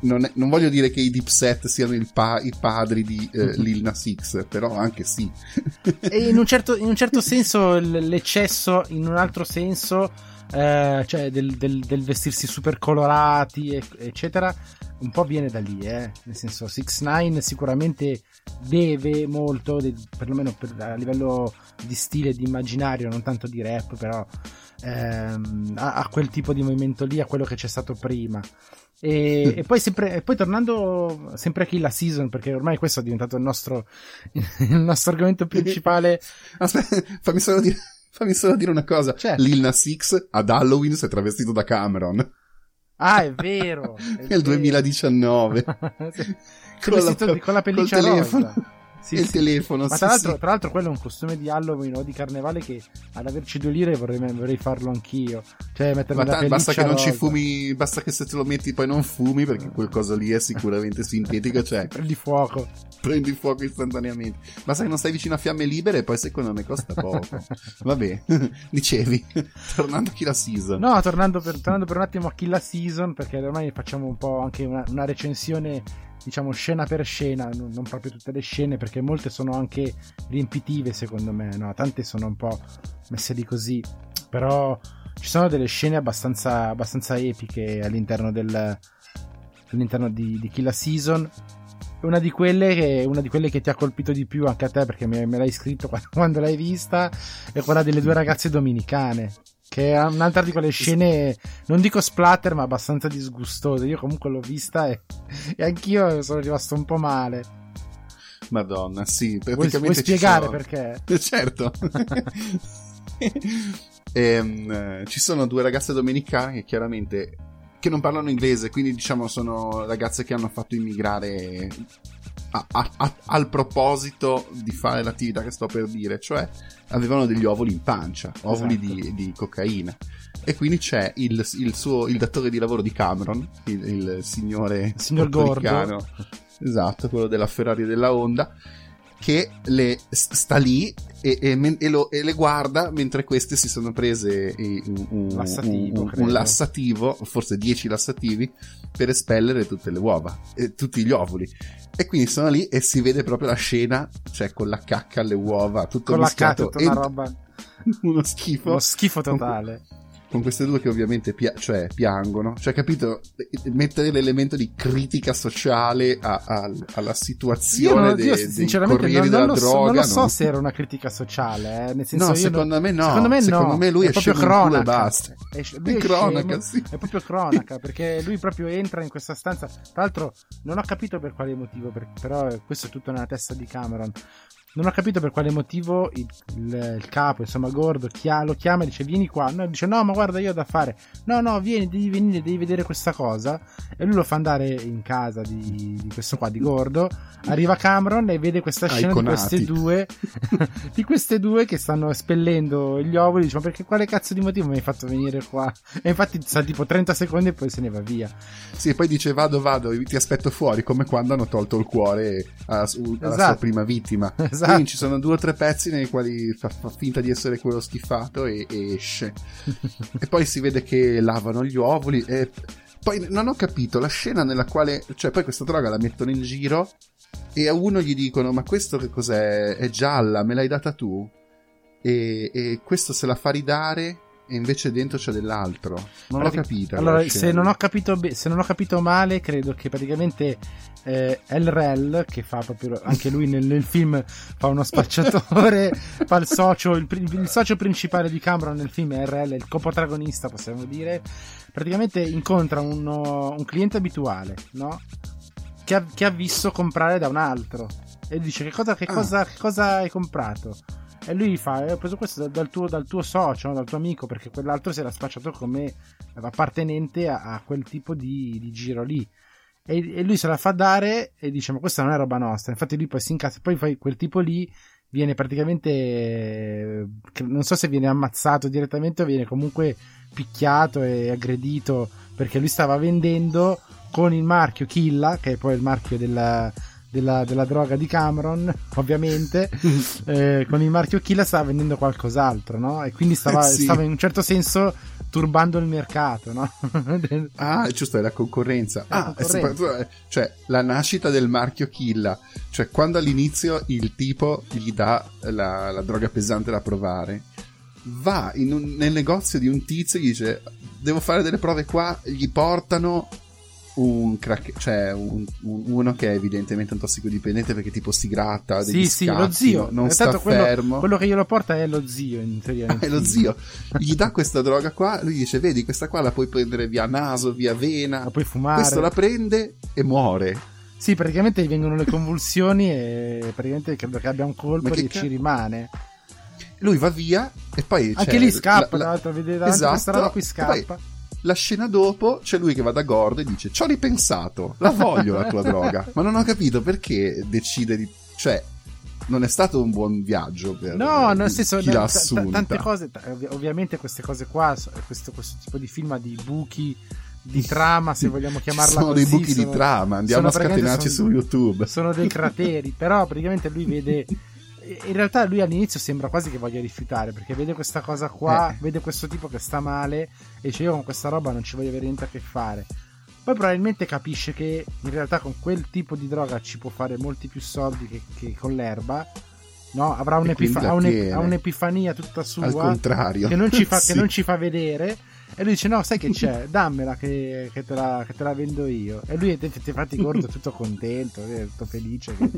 non, è- non voglio dire che i Dipset siano il pa- i padri di eh, Lil Nas X però anche sì E in un certo, in un certo senso l'eccesso, in un altro senso, eh, cioè del, del- del vestirsi super colorati, eccetera, un po' viene da lì, eh. Nel senso, 6 9 sicuramente deve molto, perlomeno per- a livello di stile, di immaginario, non tanto di rap, però ehm, a, a quel tipo di movimento lì, a quello che c'è stato prima. E, e poi sempre, e poi tornando sempre a Kill la Season, perché ormai questo è diventato il nostro, il nostro argomento principale. Aspetta, fammi solo dire, fammi solo dire una cosa. Certo. Lil Nas X ad Halloween si è travestito da Cameron Ah, è vero! è nel vero. 2019. Sì. Con la- con la pelliccia rosa. Sì, e il sì. telefono. Ma tra l'altro, tra l'altro quello è un costume di Halloween o di carnevale che ad averci due lire vorrei, vorrei farlo anch'io. Cioè mettermi Ma la basta che non ci rosa. fumi, basta che se te lo metti poi non fumi perché quel coso lì è sicuramente sintetico, cioè Prendi fuoco. prendi fuoco istantaneamente. Basta che non stai vicino a fiamme libere e poi secondo me costa poco. Vabbè, dicevi, tornando qui la season. No, tornando per, tornando per un attimo a Kill la Season, perché ormai facciamo un po' anche una, una recensione, diciamo, scena per scena, non, proprio tutte le scene, perché molte sono anche riempitive, secondo me, no? Tante sono un po' messe lì così, però ci sono delle scene abbastanza, abbastanza epiche all'interno del all'interno di, di Kill Season. Una di, che, una di quelle che ti ha colpito di più anche a te perché me, me l'hai scritto quando, quando l'hai vista è quella delle due ragazze dominicane che è un'altra di quelle scene non dico splatter ma abbastanza disgustose io comunque l'ho vista e, e anch'io sono rimasto un po' male Madonna, sì, vuoi, praticamente vuoi ci spiegare sono- perché? Eh, Certo. Ehm, eh, ci sono due ragazze domenicane che chiaramente che non parlano inglese, quindi diciamo sono ragazze che hanno fatto immigrare a- a- al proposito di fare l'attività che sto per dire, cioè avevano degli ovuli in pancia, ovuli Esatto. di, di cocaina. E quindi c'è il, il suo, il datore di lavoro di Cameron, il, il signore Il signor portoricano, esatto, quello della Ferrari e della Honda, che le sta lì e, e e lo- e le guarda mentre queste si sono prese un, un- Lassativo, un- un lassativo, forse 10 lassativi, per espellere tutte le uova, e tutti gli ovuli. E quindi sono lì e si vede proprio la scena, cioè con la cacca alle uova, tutto con la mischiato, cazzo una roba. uno schifo. Uno schifo totale con queste due che ovviamente pia- cioè, piangono. Cioè, capito? Mettere l'elemento di critica sociale a- a- alla io, situazione non, de- io dei sinceramente corrieri non, non della lo so, droga. non lo so no? se era una critica sociale eh, nel senso No, secondo non- me no. secondo me no Secondo me lui è proprio scemo in culo e cronaca basta. è, lui È è cronaca, scemo, sì. è proprio cronaca perché lui proprio entra in questa stanza tra l'altro non ho capito per quale motivo per- però questo è tutto nella testa di Cameron non ho capito per quale motivo il, il- il capo, insomma, Gordo, chia- lo chiama e dice vieni qua. No, dice no, ma guarda, io ho da fare. No, no, vieni, devi venire, devi vedere questa cosa. E lui lo fa andare in casa di, di questo qua, di Gordo. Arriva Cameron e vede questa scena di conati. queste due, di queste due che stanno espellendo gli ovuli. Dice ma perché quale cazzo di motivo mi hai fatto venire qua? E infatti sta tipo 30 secondi e poi se ne va via. Sì, e poi dice vado, vado, ti aspetto fuori, come quando hanno tolto il cuore alla, alla Esatto. sua prima vittima. Esatto. Quindi ci sono due o tre pezzi nei quali fa, fa finta di essere quello schifato e, e esce. e poi si vede che lavano gli ovuli e poi non ho capito la scena nella quale, cioè poi questa droga la mettono in giro e a uno gli dicono ma questo che cos'è? È gialla, me l'hai data tu? E, e questo se la fa ridare e invece dentro c'è dell'altro. Non l'ho Pratic- capita. Allora, se non, ho capito be- se non ho capito male, credo che praticamente eh, El Rel, che fa proprio anche lui nel, nel film, fa uno spacciatore, fa il socio, il, il socio principale di Cameron nel film è è il coprotagonista, possiamo dire. Praticamente incontra uno- un cliente abituale, no? Che ha, che ha visto comprare da un altro e dice: Che cosa, che Ah. cosa, che cosa hai comprato? E lui fa: "Eh, Ho preso questo dal, tuo, dal tuo socio, dal tuo amico, perché quell'altro si era spacciato come appartenente a, a quel tipo di, di giro lì. E, lui se la fa dare e dice: Ma questa non è roba nostra. Infatti, lui poi si incazza. Poi fai quel tipo lì viene praticamente. Non so se viene ammazzato direttamente o viene comunque picchiato e aggredito perché lui stava vendendo con il marchio Killa, che è poi il marchio della, della, della droga di Cameron, ovviamente. eh, con il marchio Killa stava vendendo qualcos'altro, no? E quindi stava, Sì. stava in un certo senso turbando il mercato, no? Ah, giusto, è la concorrenza. La ah, concorrenza. eh, cioè, la nascita del marchio Killa. Cioè, quando all'inizio il tipo gli dà la, la droga pesante da provare, va in un- nel negozio di un tizio e gli dice: Devo fare delle prove qua. Gli portano un crack, cioè un- un- uno che è evidentemente un tossicodipendente perché tipo si gratta. degli sì, sì, lo zio. non Eh, sta quello, fermo. quello che glielo porta è lo zio, in teoria. nel è lo zio gli dà questa droga qua lui dice vedi questa qua la puoi prendere via naso via vena La puoi fumare. questo la prende e muore Sì, praticamente gli vengono le convulsioni e praticamente credo che abbia un colpo e ca- ci rimane. lui va via e poi Anche lì scappa, la- la- tra l'altro, Esatto, questa roba qui scappa. La scena dopo c'è lui che va da Gord e dice ci ho ripensato la voglio la tua droga ma non ho capito perché decide di cioè non è stato un buon viaggio per No, nel senso, chi no, l'ha ta- ta- assunta tante cose, ovvi- ovviamente queste cose qua, questo, questo tipo di film ha di buchi di trama, se vogliamo chiamarla sono così. dei buchi sono- di trama andiamo a sono scatenarci sono- su YouTube Sono dei crateri, però praticamente lui vede... In realtà lui all'inizio sembra quasi che voglia rifiutare, perché vede questa cosa qua, Eh. vede questo tipo che sta male e dice io con questa roba non ci voglio avere niente a che fare. Poi probabilmente capisce che in realtà con quel tipo di droga ci può fare molti più soldi che, che con l'erba. No, avrà un'epifa- la ha un'e- tiene. ha un'epifania tutta sua al contrario che non, ci fa, Sì. che non ci fa vedere. E lui dice: No, sai che c'è? Dammela che, che te, la, che te la vendo io. E lui, infatti, gordo, tutto contento, tutto felice. che-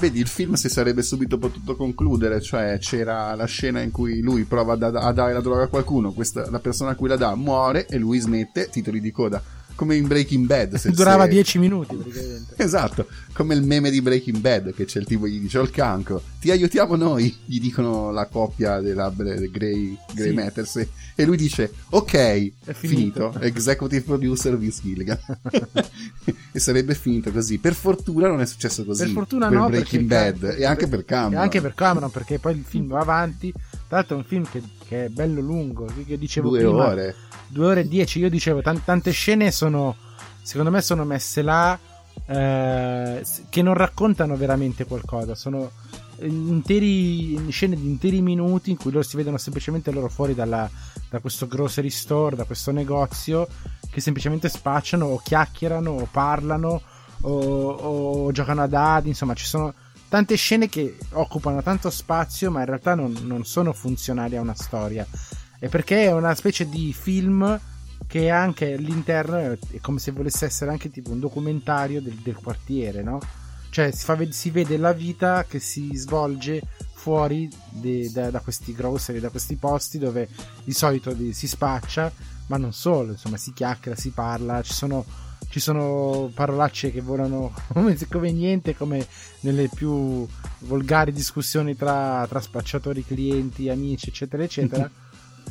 Vedi, il film si sarebbe subito potuto concludere, cioè c'era la scena in cui lui prova a, da- a dare la droga a qualcuno, questa- la persona a cui la dà muore e lui smette, titoli di coda, come in Breaking Bad. se- Durava se- 10 minuti praticamente. Esatto, come il meme di Breaking Bad, che c'è il tipo gli dice ho il cancro, ti aiutiamo noi, gli dicono la coppia della Grey, Grey Sì. Matters e- lui dice ok, è finito. finito, executive producer Vince Gilligan. e sarebbe finito così. Per fortuna non è successo così. Per fortuna per no, Breaking Bad e anche per Cameron. E anche per Cameron, perché poi il film va avanti. Tra l'altro è un film che, che è bello lungo, che io dicevo due prima, ore. Due ore e dieci. Io dicevo, tan- tante scene sono, secondo me, sono messe là eh, che non raccontano veramente qualcosa. Sono interi scene di interi minuti in cui loro si vedono semplicemente loro fuori dalla- da questo grocery store, da questo negozio, che semplicemente spacciano o chiacchierano o parlano o, o giocano a dadi. Insomma, ci sono tante scene che occupano tanto spazio, ma in realtà non, non sono funzionali a una storia. E perché è una specie di film che anche all'interno è, è come se volesse essere anche tipo un documentario del, del quartiere, no? Cioè si, fa si vede la vita che si svolge fuori de- da, da questi grocery, da questi posti dove di solito di- si spaccia, ma non solo, insomma si chiacchiera, si parla, ci sono, ci sono parolacce che volano come, come niente, come nelle più volgari discussioni tra, tra spacciatori, clienti, amici, eccetera, eccetera.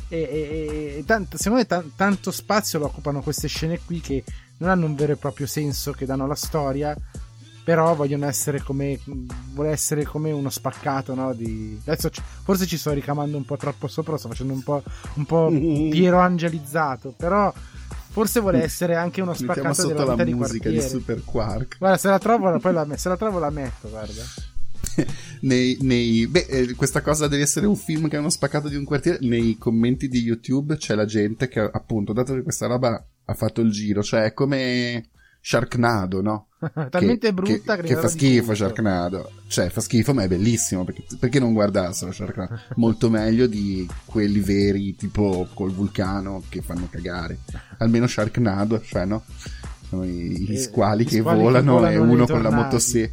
e, e- e tanto- secondo me tan- tanto spazio lo occupano queste scene qui che non hanno un vero e proprio senso che danno alla storia però vogliono essere come vuole essere come uno spaccato no? di... adesso ci- forse ci sto ricamando un po' troppo sopra sto facendo un po', un po' Piero Angelizzato però forse vuole essere anche uno Mettiamo spaccato sotto della la vita di musica di quartiere Super Quark. guarda se la trovo poi la, se la trovo la metto guarda nei, nei- beh, eh, questa cosa deve essere un film che è uno spaccato di un quartiere. Nei commenti di YouTube c'è la gente che, appunto, dato che questa roba ha fatto il giro, cioè è come Sharknado, no? Talmente brutta che, che, fa schifo. Sharknado. Cioè, fa schifo, ma è bellissimo. Perché, perché non guardarselo Sharknado? Molto meglio di quelli veri, tipo col vulcano, che fanno cagare. Almeno Sharknado, cioè, no? Gli Eh, squali, gli che, squali che volano volano e uno con la motosega.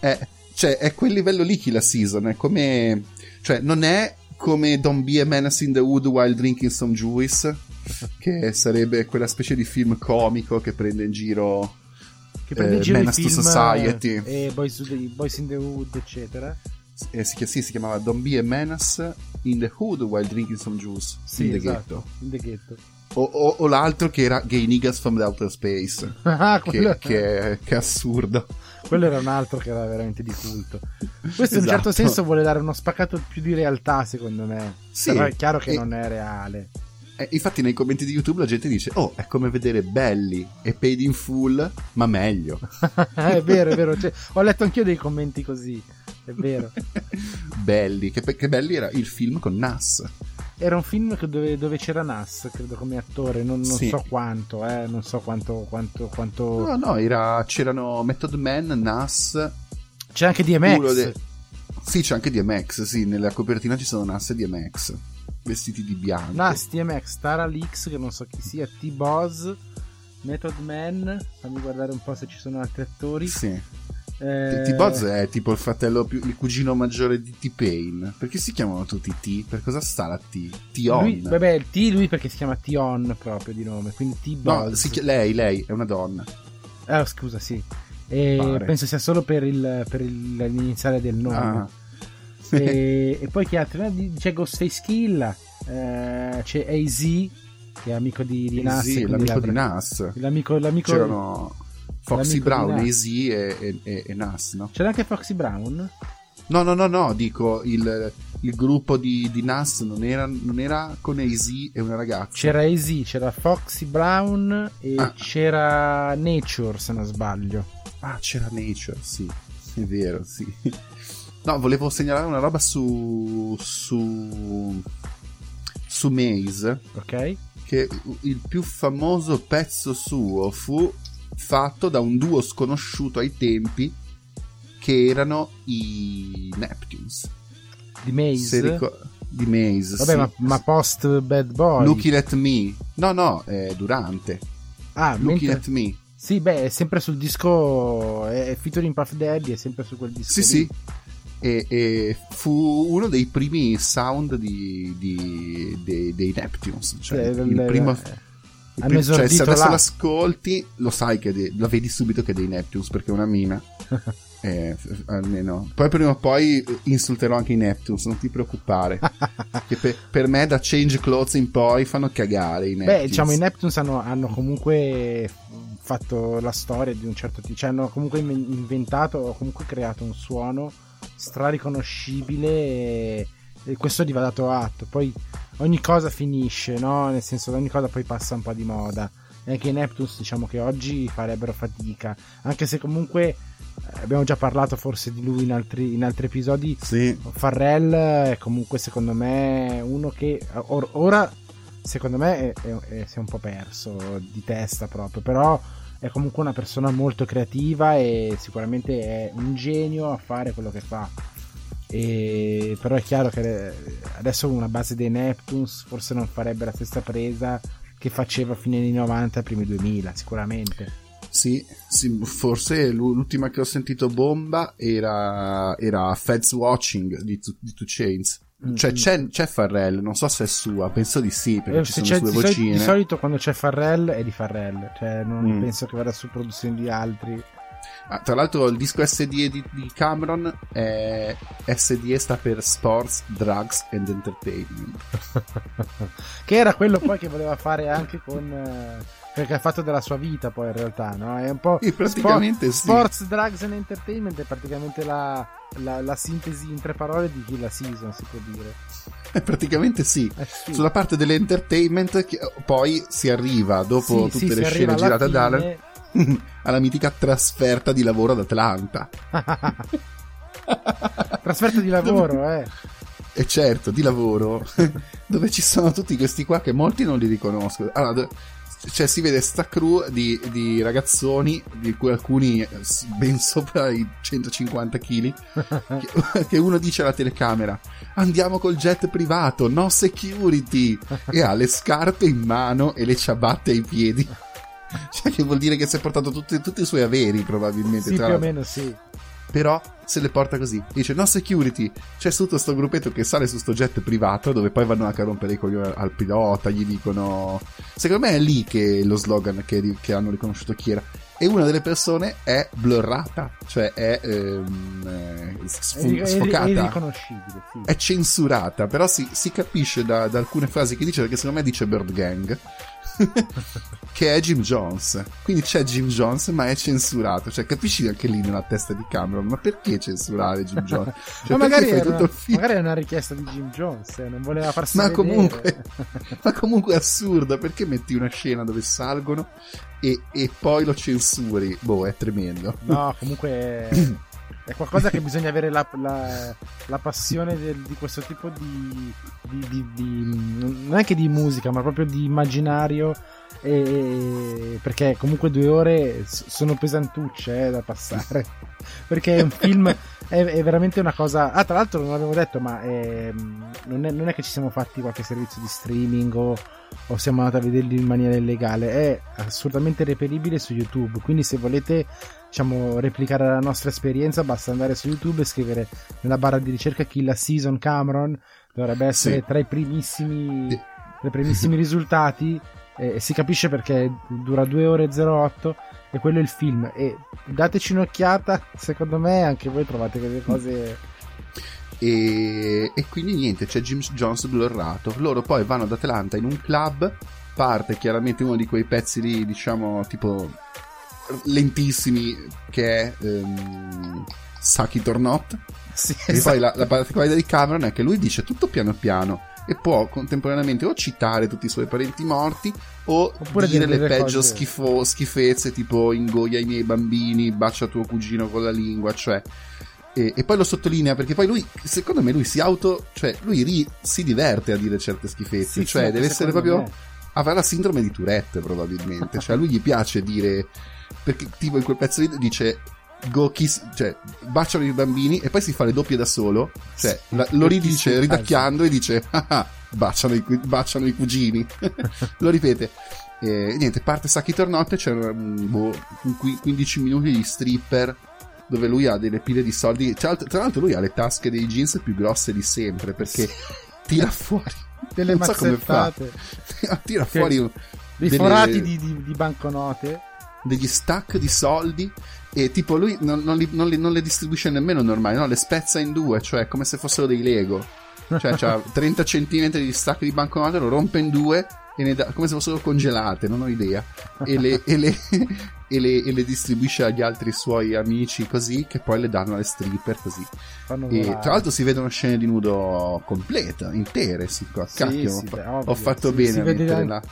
Eh, cioè, è quel livello lì Kill la Season. È come. Cioè, non è come Don't Be a Menace in the Wood while drinking some juice. Che sarebbe quella specie di film comico che prende in giro Che prende in eh, giro Menace to Society. eh, e Boys, Boys in the Wood, eccetera. eh, si, sì, si chiamava Don't Be a Menace in the Hood while drinking some juice Sì, in the esatto, ghetto. in the ghetto. O, o- o l'altro che era Gay Niggas from the Outer Space. Ah, quello, Che, che, che assurdo. quello era un altro che era veramente di culto. Questo in un Esatto. certo senso vuole dare uno spaccato più di realtà, secondo me. Sì, Però è chiaro che e- non è reale. Eh, infatti nei commenti di YouTube la gente dice Oh, è come vedere Belly e Paid in Full, ma meglio. è vero, è vero. cioè, ho letto anch'io dei commenti così. È vero. Belly, che, che Belly era il film con Nas. Era un film dove, dove c'era Nas, credo, come attore. Non, non Sì. so quanto, eh. Non so quanto. quanto, quanto... No, no, era, c'erano Method Man, Nas, C'è anche DMX. de- Sì, c'è anche DMX, sì, nella copertina ci sono Nas e DMX, vestiti di bianco. Nas, DMX, Tara Lix, che non so chi sia, T-Boz, Method Man. Fammi guardare un po' se ci sono altri attori. Sì. Eh, T-Boz è tipo il fratello più, il cugino maggiore di T-Pain. Perché si chiamano tutti T? Per cosa sta la T? T-On. Lui, vabbè, T lui perché si chiama Tion proprio di nome, quindi T-Boz. no, chi- lei, lei, è una donna. Ah, scusa, sì. E penso sia solo per, il, per il- l'iniziale del nome. Ah. e, e poi chi altro? Eh, C'è Ghostface Killa, eh, c'è AZ, che è amico di, di Nas. sì, l'amico la- di Nas. L'amico, l'amico- C'erano Foxy Brown. AZ e, e, e- Nas, no? C'era anche Foxy Brown? No, no, no, no, dico, il, il gruppo di, di Nas non era, non era con AZ e una ragazza. C'era AZ, c'era Foxy Brown e Ah. c'era Nature, se non sbaglio. Ah, c'era Nature, sì, è vero, sì. No, volevo segnalare una roba su. su. su Maze. Ok? Che il più famoso pezzo suo fu fatto da un duo sconosciuto ai tempi. Che erano i Neptunes. Di Maze. Se ricor- di Maze. Vabbè, sì. ma, ma post Bad Boy. Looking at me. No, no, è durante. ah, Looking mentre... at me. Sì, beh, è sempre sul disco. È, è featuring Puff Daddy, è sempre su quel disco. Sì, lì. sì. E, e fu uno dei primi sound di, di- dei, dei Neptunes. Cioè, Eh, il l- primo. eh, hanno cioè, se adesso là. l'ascolti, lo sai che de- la vedi subito che è dei Neptunes perché è una mina. Eh, almeno. Poi prima o poi insulterò anche i Neptunes, non ti preoccupare. che per, per me da Change Clothes in poi fanno cagare i Neptunes. Beh, diciamo, i Neptunes hanno, hanno comunque fatto la storia di un certo tipo. Cioè, hanno comunque inven- inventato o comunque creato un suono strariconoscibile e, e questo gli va dato atto. Poi ogni cosa finisce, no? Nel senso, ogni cosa poi passa un po' di moda. E anche i Neptunes, diciamo che oggi farebbero fatica. Anche se comunque eh, abbiamo già parlato forse di lui in altri, in altri episodi. Sì. Farrell è comunque secondo me uno che or- ora secondo me è, è- è- si è un po' perso di testa proprio però è comunque una persona molto creativa e sicuramente è un genio a fare quello che fa e, però è chiaro che adesso una base dei Neptunes forse non farebbe la stessa presa che faceva a fine anni 90 primi 2000 sicuramente Sì, sì, forse l'u- l'ultima che ho sentito bomba era, era Feds Watching di, di Two Chains. Cioè Mm. c'è, c'è Farrell, non so se è sua, penso di sì, perché Eh, ci sono le sue solito, vocine. di solito quando c'è Farrell è di Farrell cioè non Mm. penso che vada su produzioni di altri Ah, tra l'altro il disco SDE di, di Cameron è SDE sta per Sports, Drugs and Entertainment. che era quello poi che voleva fare anche con eh, perché ha fatto della sua vita poi in realtà no? è un po' Sì, praticamente sì. sports drugs and entertainment è praticamente la, la- la sintesi in tre parole di Kill la Season si può dire Eh, praticamente sì. Eh sì. Sulla parte dell'entertainment poi si arriva dopo tutte le scene girate da Alan. alla mitica trasferta di lavoro ad Atlanta. trasferta di lavoro eh E certo, di lavoro, dove ci sono tutti questi qua che molti non li riconoscono. Allora, do- cioè, si vede sta crew di, di ragazzoni, di cui alcuni eh, ben sopra i 150 kg, che, che uno dice alla telecamera: Andiamo col jet privato, no security! E ha le scarpe in mano e le ciabatte ai piedi. Cioè, che vuol dire che si è portato tutti, tutti i suoi averi, probabilmente. Sì, più o meno sì. Però se le porta così. Dice no security. C'è tutto sto gruppetto che sale su sto jet privato dove poi vanno anche a rompere i coglioni al pilota, gli dicono... Secondo me è lì che lo slogan che, che hanno riconosciuto chi era. E una delle persone è blurrata, cioè è ehm, eh, È, sf- è- è sfocata. irriconoscibile, sì. È censurata, però si, si capisce da, da alcune frasi che dice, perché secondo me dice Bird Gang, che è Jim Jones. Quindi c'è Jim Jones, ma è censurato. Cioè, capisci anche lì nella testa di Cameron, ma perché censurare Jim Jones? Cioè, ma magari tutto una, magari è una richiesta di Jim Jones, eh, non voleva farsi Ma vedere. comunque, ma comunque è assurda, perché metti una scena dove salgono e, e poi lo censuri? Boh, è tremendo. No, comunque è, è qualcosa che bisogna avere la, la- la passione del- di questo tipo di, di- di- di- non è che di musica, ma proprio di immaginario. e- perché comunque due ore sono pesantucce eh, da passare. perché è un film, è, è veramente una cosa. Ah, tra l'altro non l'avevo detto, ma ehm, non, è, non è che ci siamo fatti qualche servizio di streaming o, o siamo andati a vederli in maniera illegale. È assolutamente reperibile su YouTube. Quindi se volete diciamo, replicare la nostra esperienza, basta andare su YouTube e scrivere nella barra di ricerca Kill a Season Cameron. Dovrebbe essere Sì. tra i primissimi, tra i primissimi risultati. E e si capisce perché dura 2 ore e 08 e quello è il film. E dateci un'occhiata, secondo me anche voi trovate delle cose. E, e quindi niente, c'è James Jones blurrato. Loro poi vanno ad Atlanta in un club. Parte chiaramente uno di quei pezzi lì, diciamo, tipo lentissimi, che è ehm, Suck It or Not. Sì, E esatto. poi la, la particolarità di Cameron è che lui dice tutto piano piano e può contemporaneamente o citare tutti i suoi parenti morti o Oppure dire dire le peggio schifo- schifezze tipo ingoia i miei bambini, bacia tuo cugino con la lingua, cioè e, e poi lo sottolinea perché poi lui, secondo me, lui si auto, cioè lui ri- si diverte a dire certe schifezze, Sì, cioè sì, deve essere proprio me. avrà la sindrome di Tourette probabilmente, cioè a lui gli piace dire perché tipo in quel pezzo lì dice go kiss, cioè baciano i bambini e poi si fa le doppie da solo, cioè la- lo ridice ridacchiando e dice "Ah, ah, baciano i, baciano i cugini, lo ripete. E niente, parte Sacchi Tornotte, c'è boh, un qui- 15 minuti di stripper dove lui ha delle pile di soldi. Tra l'altro, lui ha le tasche dei jeans più grosse di sempre perché tira fuori Delle non so come fa. mazzettate. tira fuori Dei delle- forati di, di- di banconote. Degli stack di soldi e tipo lui non, non li, non li- non le distribuisce nemmeno normali, no? le spezza in due, cioè come se fossero dei Lego. Cioè c'ha 30 cm di stack di banconote, lo rompe in due e ne dà, come se fossero congelate, non ho idea. E le, e le- e le- e le distribuisce agli altri suoi amici così, che poi le danno alle stripper così. E tra l'altro si vedono scene di nudo completa, intere, sì, qua. Sì, Cacchio, sì, ho, fa- beh, ovvio. ho fatto bene a mettere anche- là.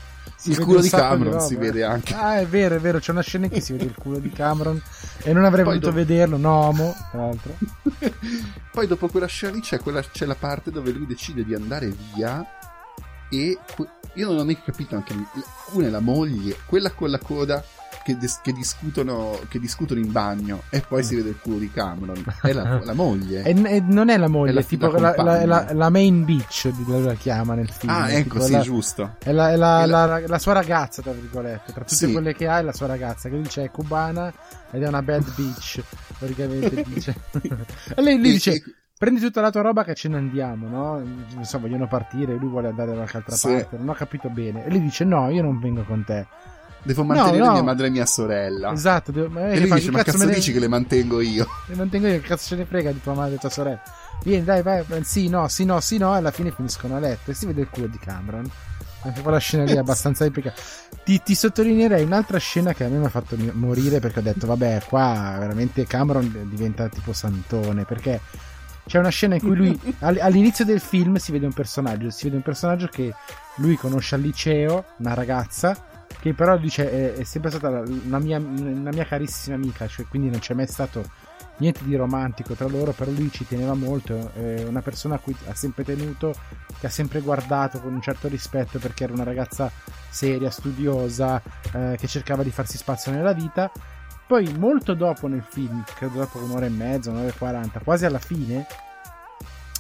Il culo di Cameron roba, si eh. vede anche. Ah, è vero, è vero. C'è una scena in cui si vede il culo di Cameron. E non avrei Poi voluto dopo- vederlo, Nomo, tra l'altro. Poi dopo quella scena lì c'è, quella- c'è la parte dove lui decide di andare via e io non ho mica capito anche una è la moglie, quella con la coda che, dis- che discutono, che discutono in bagno e poi si vede il culo di Cameron. È la, la moglie. E, e non è la moglie, È la tipo la, la- la- main bitch, di- la chiama nel film. ah, è ecco, sì, la- giusto. È la, è la- sua ragazza, tra virgolette. Tra tutte Sì. quelle che ha, è la sua ragazza. Che lui dice è cubana ed è una bad bitch. Praticamente dice. e lei, lui E- dice: Prendi tutta la tua roba che ce ne andiamo, no? So, vogliono partire. Lui vuole andare da qualche altra Sì. parte. Non ho capito bene. E lui dice: No, io non vengo con te. Devo mantenere no. mia madre e mia sorella. Esatto. devo- ma- E che lui fa? dice: Ma cazzo ne- dici che le mantengo io? le mantengo io, che cazzo ce ne frega di tua madre e tua sorella. Vieni, dai, vai, sì, no, sì, no, sì, no, e alla fine finiscono a letto e si vede il culo di Cameron. Anche quella scena lì è abbastanza epica. Ti, ti sottolineerei un'altra scena che a me mi ha fatto morire perché ho detto, vabbè, qua veramente Cameron diventa tipo santone, perché c'è una scena in cui lui, all- all'inizio del film si vede un personaggio, si vede un personaggio che lui conosce al liceo, una ragazza, che però dice è, è sempre stata una mia, una mia carissima amica, cioè quindi non c'è mai stato niente di romantico tra loro, però lui ci teneva molto, è una persona a cui ha sempre tenuto, che ha sempre guardato con un certo rispetto perché era una ragazza seria, studiosa, eh, che cercava di farsi spazio nella vita. Poi, molto dopo nel film, credo dopo un'ora e mezza, un'ora e quaranta, quasi alla fine,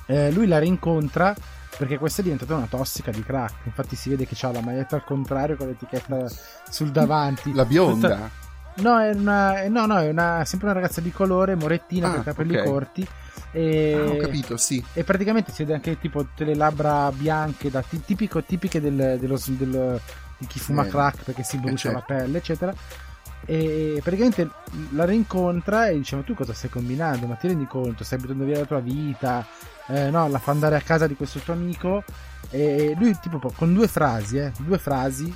eh, lui la rincontra perché questa è diventata una tossica di crack. Infatti, si vede che ha la maglietta al contrario con l'etichetta sul davanti. La bionda? No, è una, no, no, è una, sempre una ragazza di colore, morettina, Ah, con i capelli ok. corti. E, Ah, ho capito, sì. e praticamente si vede anche tipo tutte le labbra bianche, da, ti- tipico, tipiche del- dello- del- di chi fuma Eh, crack perché si brucia eh, la certo. pelle, eccetera. E praticamente la rincontra e dice: Ma tu cosa stai combinando? Ma ti rendi conto? Stai buttando via la tua vita? Eh, no, la fa andare a casa di questo tuo amico. E lui, tipo, con due frasi, eh, due frasi,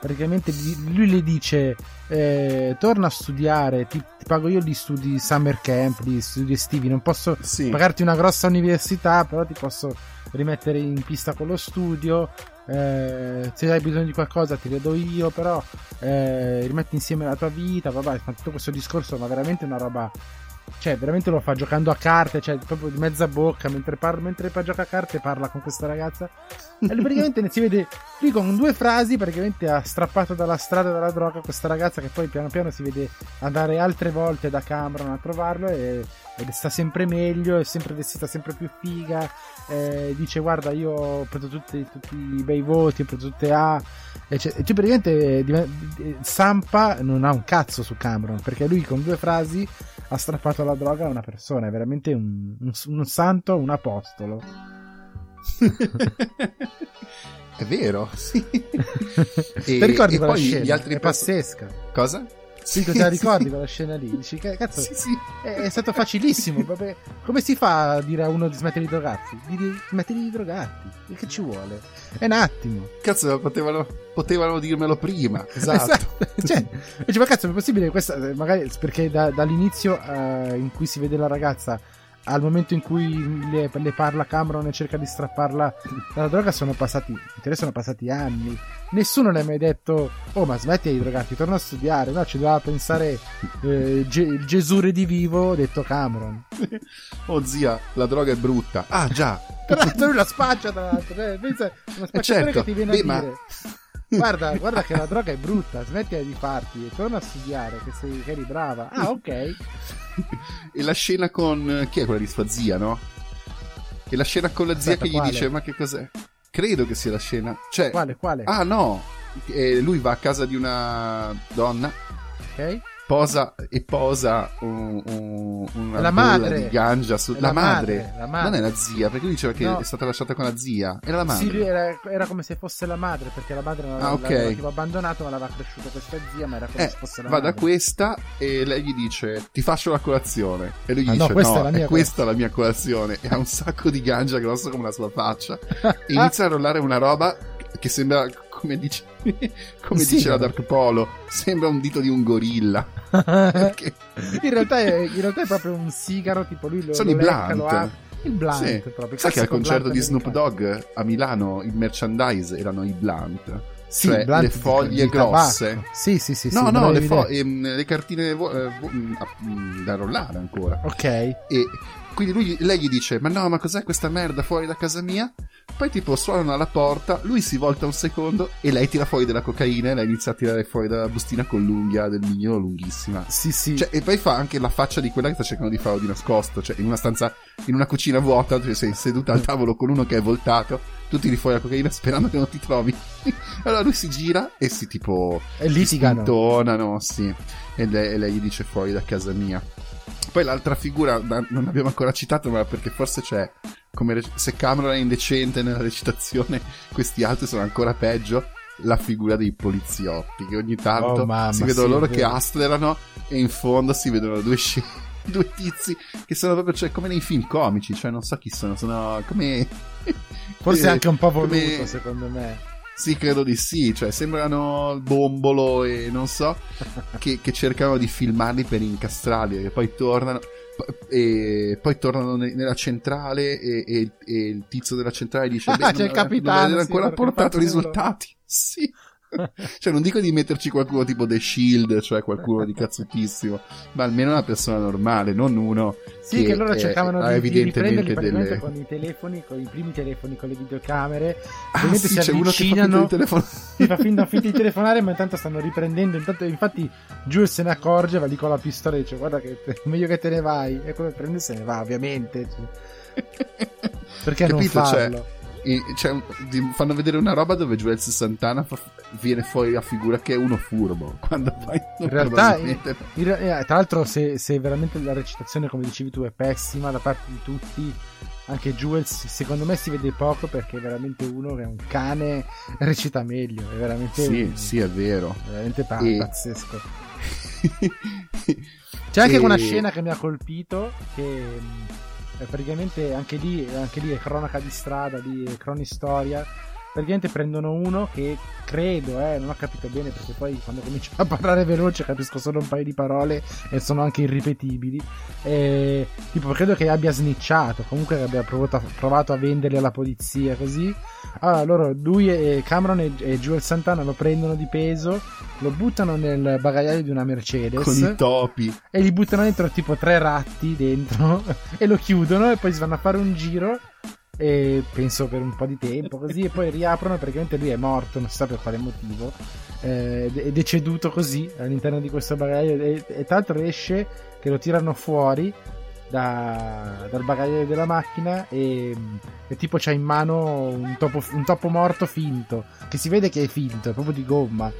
praticamente lui le dice: eh, Torna a studiare, ti, ti pago io gli studi summer camp, gli studi estivi. Non posso Sì. pagarti una grossa università, però ti posso rimettere in pista con lo studio. eh, se hai bisogno di qualcosa ti vedo io, però eh, rimetti insieme la tua vita. Vabbè, tutto questo discorso, ma veramente una roba. Cioè, veramente lo fa giocando a carte, cioè proprio di mezza bocca. Mentre, parla, mentre gioca a carte, parla con questa ragazza. E lui praticamente si vede lui con due frasi, praticamente ha strappato dalla strada dalla droga questa ragazza che poi piano piano si vede andare altre volte da Cameron a trovarlo e, ed sta sempre meglio, è sempre vestita sempre più figa. eh, dice guarda io ho preso tutti, tutti i bei voti, ho preso tutte A. E cioè, e cioè, praticamente eh, eh, Sampa non ha un cazzo su Cameron perché lui con due frasi ha strappato la droga a una persona, è veramente un, un- un santo, un apostolo. È vero, sì. Ti ricordi e poi scena? gli altri è pazzesca. Cosa? Sì, te la ricordi quella scena lì? Dici, che cazzo, Sì, sì. è, è stato facilissimo. vabbè. Come si fa a dire a uno di smettere di drogarsi? Di di smettere di drogarti. E che ci vuole? È un attimo. Cazzo, potevano, potevano dirmelo prima. Esatto. cioè, dice, ma cazzo, è possibile questa? eh, Magari perché da- dall'inizio eh, in cui si vede la ragazza al momento in cui le, le parla Cameron e cerca di strapparla dalla droga sono passati, sono passati anni. Nessuno le ha mai detto, oh ma smetti di drogarti, torna a studiare. No, ci doveva pensare eh, Ge- Gesù redivivo detto Cameron. Oh zia, la droga è brutta. Ah già. Tra l'altro lui la spaccia tra l'altro, pensa, uno spacciatore certo. che ti viene Beh, a ma- dire guarda, guarda che la droga è brutta, smetti di farti e torna a studiare che, sei, che eri brava. Ah ok, E la scena con... Chi è quella di sua zia, no? E la scena con la zia Aspetta, che gli quale? dice, ma che cos'è? Credo che sia la scena... Cioè... quale, quale? Ah no! E lui va a casa di una donna Ok? Posa e posa un, un- una La madre. di ganja su... È la, la madre. madre, la madre. Non è la zia, perché lui diceva che No. è stata lasciata con la zia. Era la madre. Sì, era, era come se fosse la madre, perché la madre non Ah, ok. l'aveva abbandonato, ma l'aveva cresciuta questa zia, ma era come Eh, se fosse la va da madre. questa e lei gli dice ti faccio la colazione e lui gli Ah, no, dice questa no, è la mia questa la mia colazione e ha un sacco di ganja grosso come la sua faccia e inizia a rollare una roba che sembra come dice, come Sì, dice la no. Dark Polo sembra un dito di un gorilla Perché- in, realtà è, in realtà è proprio un sigaro, tipo lui lo Sono lo i lecca, blunt. Il blunt Sì. proprio. sai che al concerto di Snoop. Dogg a Milano il merchandise erano i blunt Sì, cioè le foglie grosse. Sì, sì, sì. no sì, no le, fo- ehm, le cartine vo- eh, vo- mm, ah, mm, da rollare ancora Ok. E quindi lui, lei gli dice: Ma no, ma cos'è questa merda fuori da casa mia? Poi, tipo, suonano alla porta. Lui si volta un secondo e lei tira fuori della cocaina. E lei inizia a tirare fuori dalla bustina con l'unghia del mignolo lunghissima. Sì, sì. Cioè, e poi fa anche la faccia di quella che sta cercando di farlo di nascosto. Cioè, in una stanza, in una cucina vuota, cioè sei seduta al tavolo con uno che è voltato. Tu tiri fuori la cocaina sperando che non ti trovi. allora lui si gira e si tipo e litigano. intonano, sì. E lei, e lei gli dice fuori da casa mia. Poi l'altra figura, non abbiamo ancora citato, ma perché forse c'è. Come se Cameron è indecente nella recitazione, questi altri sono ancora peggio. La figura dei poliziotti, che ogni tanto Oh, mamma, si vedono sì, loro che vero. astrerano e in fondo si vedono due sci- due tizi che sono proprio cioè, come nei film comici, cioè non so chi sono, sono come. Forse eh, anche un po' voluto, come- secondo me. sì, credo di sì, cioè sembrano bombolo e non so, che, che cercano di filmarli per incastrarli e poi tornano, e poi tornano ne- nella centrale e, e- e il tizio della centrale dice, Ah, beh, c'è il non, capitano, non ancora portato fa culo." risultati. Sì, cioè, non dico di metterci qualcuno tipo The Shield, cioè qualcuno di cazzutissimo, ma almeno una persona normale, non uno Sì, che, loro eh, cercavano ha di, di evidentemente praticamente delle... con i telefoni, con i primi telefoni, con le videocamere. Ah, sì, si c'è uno che fa finta di telefono. si fa finta, finta di telefonare, ma intanto stanno riprendendo. Intanto, infatti, Jules se ne accorge, va lì con la pistola e dice: Guarda, che è meglio che te ne vai. E come prende se ne va, ovviamente. Cioè, Perché non Capito? Cioè, farlo? E- cioè, fanno vedere una roba dove Jules Santana fa- viene fuori a figura che è uno furbo quando poi In realtà, in- in eh, tra l'altro, se, se veramente la recitazione, come dicevi tu, è pessima da parte di tutti, anche Jules, secondo me si vede poco perché è veramente uno che è un cane, recita meglio. È veramente, sì un- sì è vero veramente pa- E- pazzesco. C'è anche E- una scena che mi ha colpito, che è praticamente anche lì, anche lì è cronaca di strada, è cronistoria. Praticamente prendono uno che credo, eh, non ho capito bene perché poi quando comincio a parlare veloce capisco solo un paio di parole e sono anche irripetibili. E, tipo, credo che abbia snitchato, comunque che abbia provato a, provato a venderli alla polizia così. Allora, loro, lui e Cameron e, e Joel Santana lo prendono di peso, lo buttano nel bagagliaio di una Mercedes con i topi e gli buttano dentro tipo tre ratti dentro e lo chiudono e poi si vanno a fare un giro e penso per un po' di tempo così e poi riaprono praticamente lui è morto non si sa per quale motivo eh, è deceduto così all'interno di questo bagaglio e, e tra l'altro esce che lo tirano fuori da- dal bagagliaio della macchina e, e tipo c'ha in mano un topo, un topo morto finto che si vede che è finto è proprio di gomma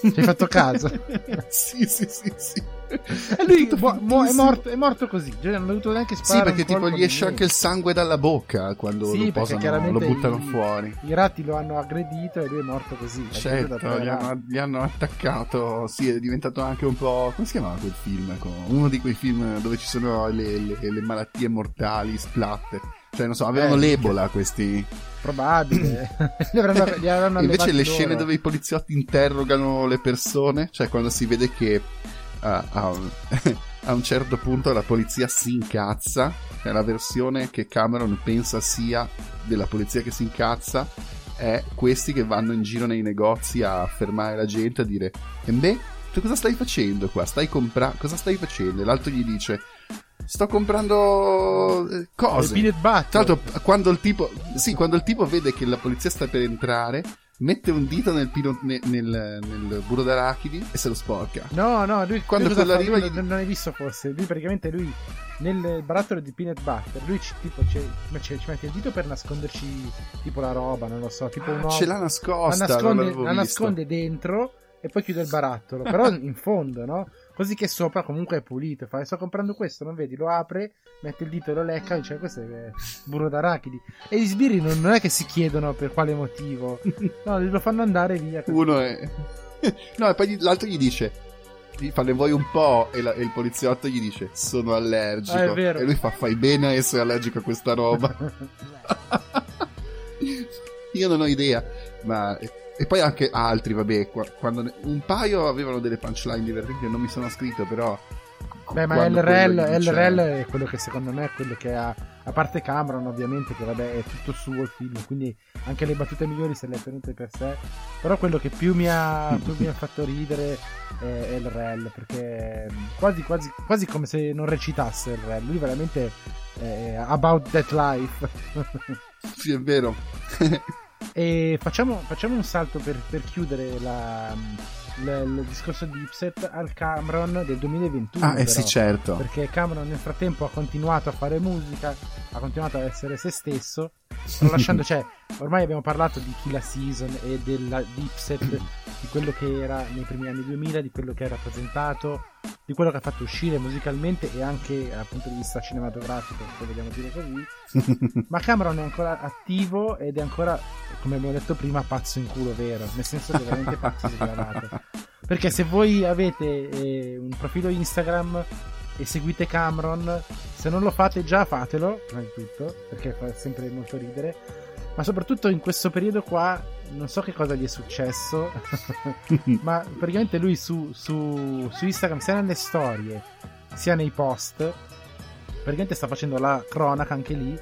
ci hai fatto caso? sì sì sì sì E lui mu- mu- è, morto, è morto così. Cioè, non ha dovuto neanche Sì, sparare. perché un tipo gli esce anche il sangue dalla bocca quando Sì, lo perché posano, lo buttano i- fuori. I ratti lo hanno aggredito e lui è morto così. Certo, gli hanno, gli hanno attaccato. Sì, è diventato anche un po'. Come si chiamava quel film? Uno di quei film dove ci sono le, le- le malattie mortali, splatter. Cioè, non so, avevano Eh, l'ebola questi. Probabile. li avranno, li avranno invece le scene dove i poliziotti interrogano le persone, cioè quando si vede che a, un, a un certo punto la polizia si incazza, è la versione che Cameron pensa sia della polizia che si incazza, è questi che vanno in giro nei negozi a fermare la gente a dire e beh, tu cosa stai facendo qua? Stai comprando? Cosa stai facendo? E l'altro gli dice sto comprando eh, Il cose. peanut butter. Tra l'altro, quando il tipo, sì, quando il tipo vede che la polizia sta per entrare, mette un dito nel, pino- ne- nel, nel burro d'arachidi e se lo sporca. No, no, lui Quando quello arriva gli- non, non hai visto forse. Lui praticamente lui nel barattolo di peanut butter, lui ci, tipo ci, ci mette il dito per nasconderci tipo la roba, non lo so, tipo un Ah, uovo. ce l'ha la nascosta, nasconde, non l'avevo la nasconde dentro e poi chiude il barattolo, però in fondo, no? Così che sopra comunque è pulito. Fa, sto comprando questo, non vedi? Lo apre, mette il dito e lo lecca e dice questo è burro d'arachidi. E gli sbirri non, non è che si chiedono per quale motivo, no, lo fanno andare via. così. Uno è... no, e poi gli- l'altro gli dice... Gli fa, ne vuoi un po'? E, la- e il poliziotto gli dice, sono allergico. Ah. E lui fa, fai bene a essere allergico a questa roba. Io non ho idea, ma... E poi anche altri, vabbè, qua- quando un paio avevano delle punchline divertenti, non mi sono scritto, però... Beh, ma LRL, dice- LRL è quello che secondo me è quello che ha, a parte Cameron ovviamente, che vabbè è tutto suo il film, quindi anche le battute migliori se le ha tenute per sé, però quello che più mi ha, più mi ha fatto ridere è LRL, perché quasi, quasi, quasi come se non recitasse LRL, lui veramente è about that life. Sì, è vero. E facciamo, facciamo un salto per, per chiudere la- il, il discorso di Ipset al Cameron del 2021. ah, eh però. sì, certo. perché Cameron nel frattempo ha continuato a fare musica, ha continuato a essere se stesso, tralasciando, cioè, ormai abbiamo parlato di Killa Season e della Dipset, di quello che era nei primi anni 2000, di quello che ha rappresentato, di quello che ha fatto uscire musicalmente e anche dal punto di vista cinematografico, se vogliamo dire così. Ma Cameron è ancora attivo ed è ancora, come abbiamo detto prima, pazzo in culo vero, nel senso che è veramente pazzo sgravato. Perché se voi avete eh, un profilo Instagram e seguite Cameron, se non lo fate già fatelo, prima di tutto, perché fa sempre molto ridere. Ma soprattutto in questo periodo qua, non so che cosa gli è successo, ma praticamente lui su, su, su Instagram, sia nelle storie, sia nei post, praticamente sta facendo la cronaca anche lì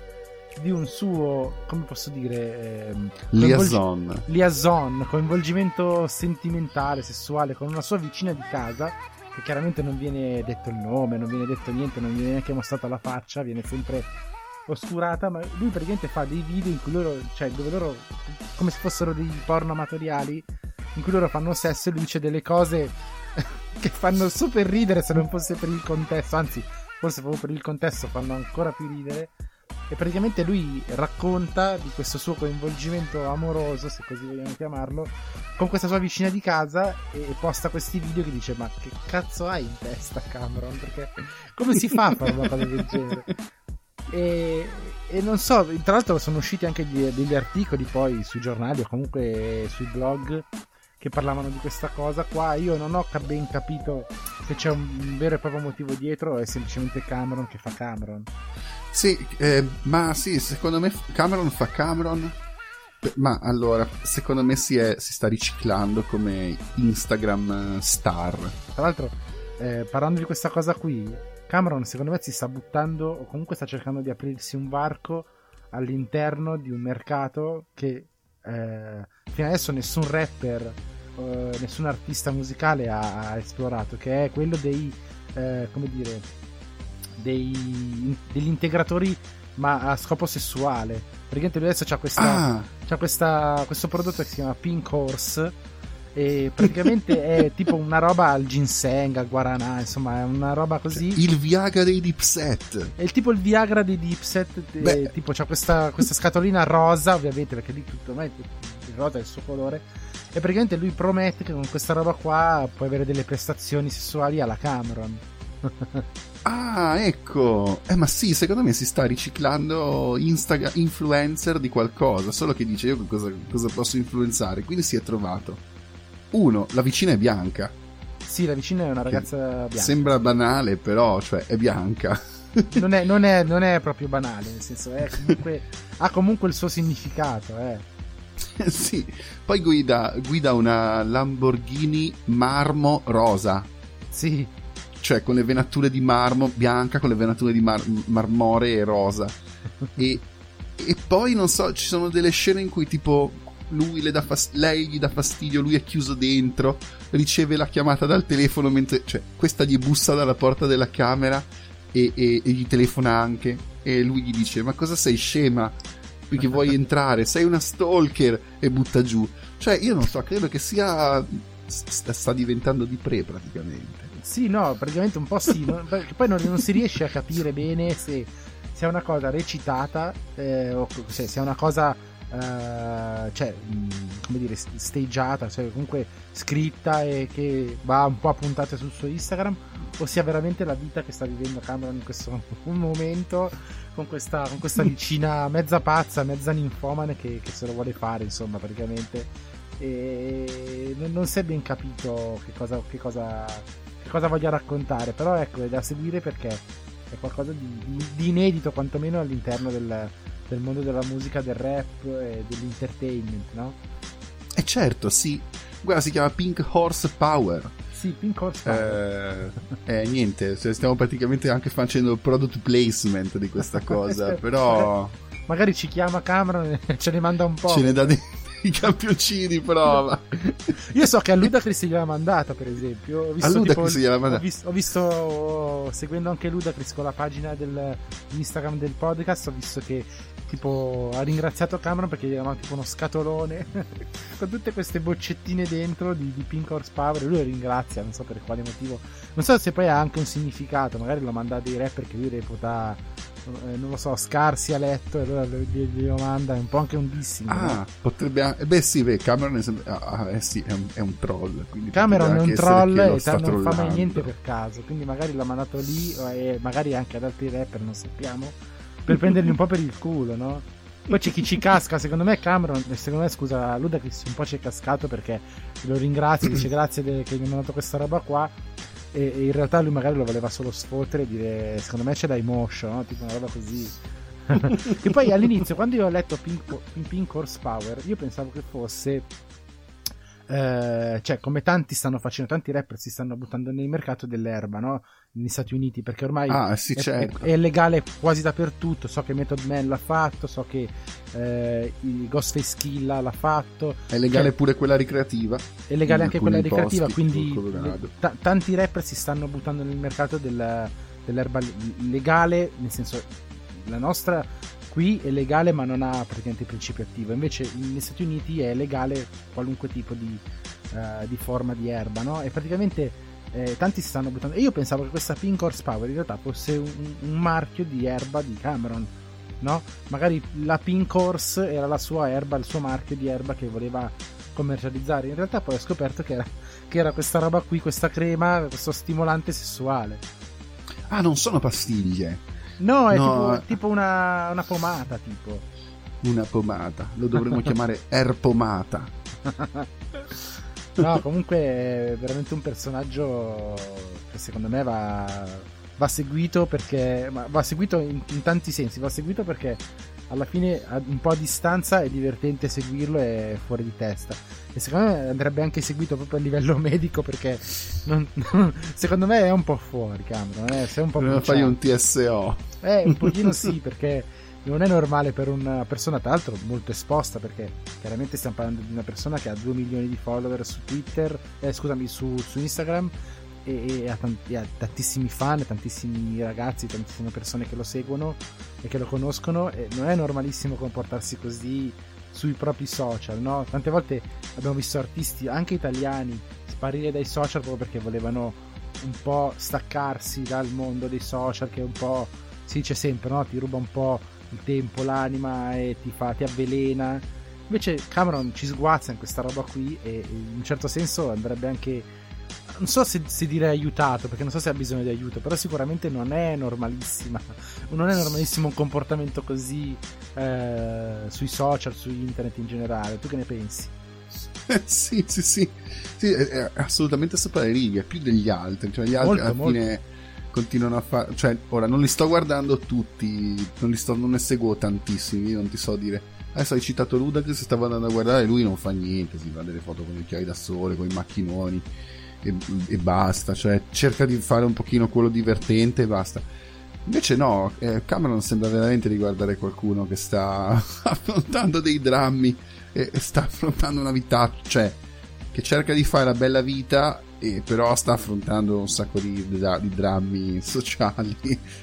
di un suo, come posso dire, ehm, coinvolgi- Liaison. liaison, coinvolgimento sentimentale, sessuale con una sua vicina di casa, che chiaramente non viene detto il nome, non viene detto niente, non viene neanche mostrata la faccia, viene sempre oscurata, ma lui praticamente fa dei video in cui loro, cioè dove loro, come se fossero dei porno amatoriali, in cui loro fanno sesso e lui dice delle cose che fanno super ridere se non fosse per il contesto, anzi, forse proprio per il contesto fanno ancora più ridere. E praticamente lui racconta di questo suo coinvolgimento amoroso, se così vogliamo chiamarlo, con questa sua vicina di casa e posta questi video che dice ma che cazzo hai in testa Cameron? Perché come si fa a fare una cosa del genere? E, e non so, tra l'altro sono usciti anche degli, degli articoli poi sui giornali o comunque sui blog che parlavano di questa cosa qua. Io non ho ben capito se c'è un vero e proprio motivo dietro o è semplicemente Cameron che fa Cameron. Sì, eh, ma sì, secondo me Cameron fa Cameron. Ma allora, secondo me si, è- si sta riciclando come Instagram eh, star. Tra l'altro, eh, parlando di questa cosa qui, Cameron secondo me si sta buttando o comunque sta cercando di aprirsi un varco all'interno di un mercato che eh, fino adesso nessun rapper, eh, nessun artista musicale ha, ha esplorato, che è quello dei, eh, come dire, dei, degli integratori ma a scopo sessuale. Praticamente lui adesso c'ha questa, Ah, questa, questo prodotto che si chiama Pink Horse e praticamente è tipo una roba al ginseng, al guaranà, insomma è una roba così. il Viagra dei Dipset. È tipo il Viagra dei Dipset, eh, tipo c'ha questa, questa scatolina rosa, ovviamente, perché lì tutto ormai il rosa è il suo colore. E praticamente lui promette che con questa roba qua puoi avere delle prestazioni sessuali alla Cameron. Ah, ecco. Eh, ma sì, secondo me si sta riciclando Instagram influencer di qualcosa. Solo che dice io cosa, cosa posso influenzare. Quindi si è trovato. Uno, la vicina è bianca. Sì, la vicina è una ragazza bianca. Sembra banale, però, cioè, è bianca. Non, è, non è- non è proprio banale, nel senso è comunque, ha comunque il suo significato. Eh. sì. Poi guida, guida una Lamborghini marmo rosa. Sì, Cioè, con le venature di marmo bianca, con le venature di mar- marmore e rosa. E, e poi, non so, ci sono delle scene in cui tipo lui le dà fas- lei gli dà fastidio, lui è chiuso dentro, riceve la chiamata dal telefono mentre, cioè, questa gli bussa dalla porta della camera e, e- e gli telefona anche. E lui gli dice: Ma cosa sei scema? Perché vuoi entrare? Sei una stalker e butta giù. Cioè, io non so, credo che sia. sta, sta diventando di pre praticamente. Sì, no, praticamente un po' sì, no? perché poi non, non si riesce a capire bene se sia una cosa recitata eh, o se sia una cosa, eh, cioè, mh, come dire, st- stageata, cioè comunque scritta e che va un po' a puntate sul suo Instagram, o sia veramente la vita che sta vivendo Cameron in questo momento con questa, con questa vicina mezza pazza, mezza ninfomane che, che se lo vuole fare, insomma, praticamente. E non, non si è ben capito che cosa, che cosa che cosa voglia raccontare, però ecco, è da seguire perché è qualcosa di, di- di inedito, quantomeno all'interno del, del mondo della musica, del rap e dell'entertainment, no? E certo, sì. Guarda, si chiama Pink Horse Power. Sì, Pink Horse Power. Eh, eh, niente, cioè, stiamo praticamente anche facendo product placement di questa cosa, però Magari ci chiama Cameron e ce ne manda un po'. ce ne dà dei, dei campioncini prova. Io so che a Ludacris gliel'ha mandata, per esempio. Ho visto, A Ludacris tipo- gliel'ha ho mandata. visto, ho visto, seguendo anche Ludacris con la pagina del Instagram del podcast, ho visto che tipo ha ringraziato Cameron perché gli avevano tipo uno scatolone con tutte queste boccettine dentro di, di Pink Horsepower e lui lo ringrazia, non so per quale motivo. Non so se poi ha anche un significato, magari lo manda a dei rapper che lui reputa, eh, non lo so, scarsi a letto e allora gli- glielo manda, è un po' anche un dissing. no? Ah, potrebbe eh, Beh sì, beh, Cameron è, sempre- ah, eh, sì, è, un, è un troll. Cameron è un troll che e non fa mai niente per caso, quindi magari l'ha mandato lì e magari anche ad altri rapper, non sappiamo, per prenderli un po' per il culo, no? Poi c'è chi ci casca, secondo me Cameron, secondo me scusa, Ludacris un po' ci è cascato perché lo ringrazia, dice grazie de- che mi ha mandato questa roba qua e, e in realtà lui magari lo voleva solo sfottere e dire secondo me c'è da emotion, no? tipo una roba così. che poi all'inizio quando io ho letto Pink, Pink Horsepower io pensavo che fosse eh, cioè come tanti stanno facendo tanti rapper si stanno buttando nel mercato dell'erba no negli Stati Uniti perché ormai Ah, sì, è, certo. è- è legale quasi dappertutto. So che Method Man l'ha fatto, so che eh, Ghostface Killa l'ha fatto. È legale Cioè, pure quella ricreativa. è legale anche quella ricreativa, quindi ta- tanti rapper si stanno buttando nel mercato del- dell'erba le- legale, nel senso la nostra qui è legale ma non ha praticamente il principio attivo, invece negli Stati Uniti è legale qualunque tipo di, eh, di forma di erba, no? E praticamente eh, tanti si stanno buttando. E io pensavo che questa Pink Horsepower in realtà fosse un, un marchio di erba di Cameron. No? Magari la Pink Horse era la sua erba, il suo marchio di erba che voleva commercializzare. In realtà poi ho scoperto che era, che era questa roba qui, questa crema, questo stimolante sessuale. Ah, non sono pastiglie. No, è No. tipo, tipo una, una pomata, tipo. Una pomata. Lo dovremmo chiamare erpomata. No, comunque è veramente un personaggio che secondo me va, va seguito perché ma va seguito in, in tanti sensi, va seguito perché alla fine un po' a distanza è divertente seguirlo e è fuori di testa. E secondo me andrebbe anche seguito proprio a livello medico perché non- non- secondo me è un po' fuori, Cameron. Eh, sei un po' bruciato. un TSO. Eh, un pochino sì, perché non è normale per una persona, tra l'altro molto esposta, perché chiaramente stiamo parlando di una persona che ha 2 milioni di follower su Twitter, eh, scusami, su, su Instagram e, ha, tanti- ha tantissimi fan, tantissimi ragazzi, tantissime persone che lo seguono e che lo conoscono e non è normalissimo comportarsi così sui propri social, no? Tante volte abbiamo visto artisti, anche italiani, sparire dai social proprio perché volevano un po' staccarsi dal mondo dei social che un po' si dice sempre, no? Ti ruba un po' il tempo, l'anima e ti fa, ti avvelena. Invece Cameron ci sguazza in questa roba qui e in un certo senso andrebbe anche non so se, se dire aiutato, perché non so se ha bisogno di aiuto, però sicuramente non è normalissima. Non è normalissimo un comportamento così eh, sui social, su internet in generale. Tu che ne pensi? sì, sì, sì. Sì, è, è assolutamente sopra le righe, più degli altri. Cioè, gli altri Molto, alla molto. fine continuano a fare. Cioè, ora non li sto guardando tutti, non li sto, non ne seguo tantissimi, non ti so dire. Adesso hai citato Ludacris, stavo andando a guardare, lui non fa niente, si fa delle foto con gli occhiali da sole, con i macchinoni e, e basta. Cioè, cerca di fare un pochino quello divertente e basta. Invece no, eh, Cameron sembra veramente riguardare qualcuno che sta affrontando dei drammi e, e sta affrontando una vita, cioè che cerca di fare la bella vita e però sta affrontando un sacco di, di drammi sociali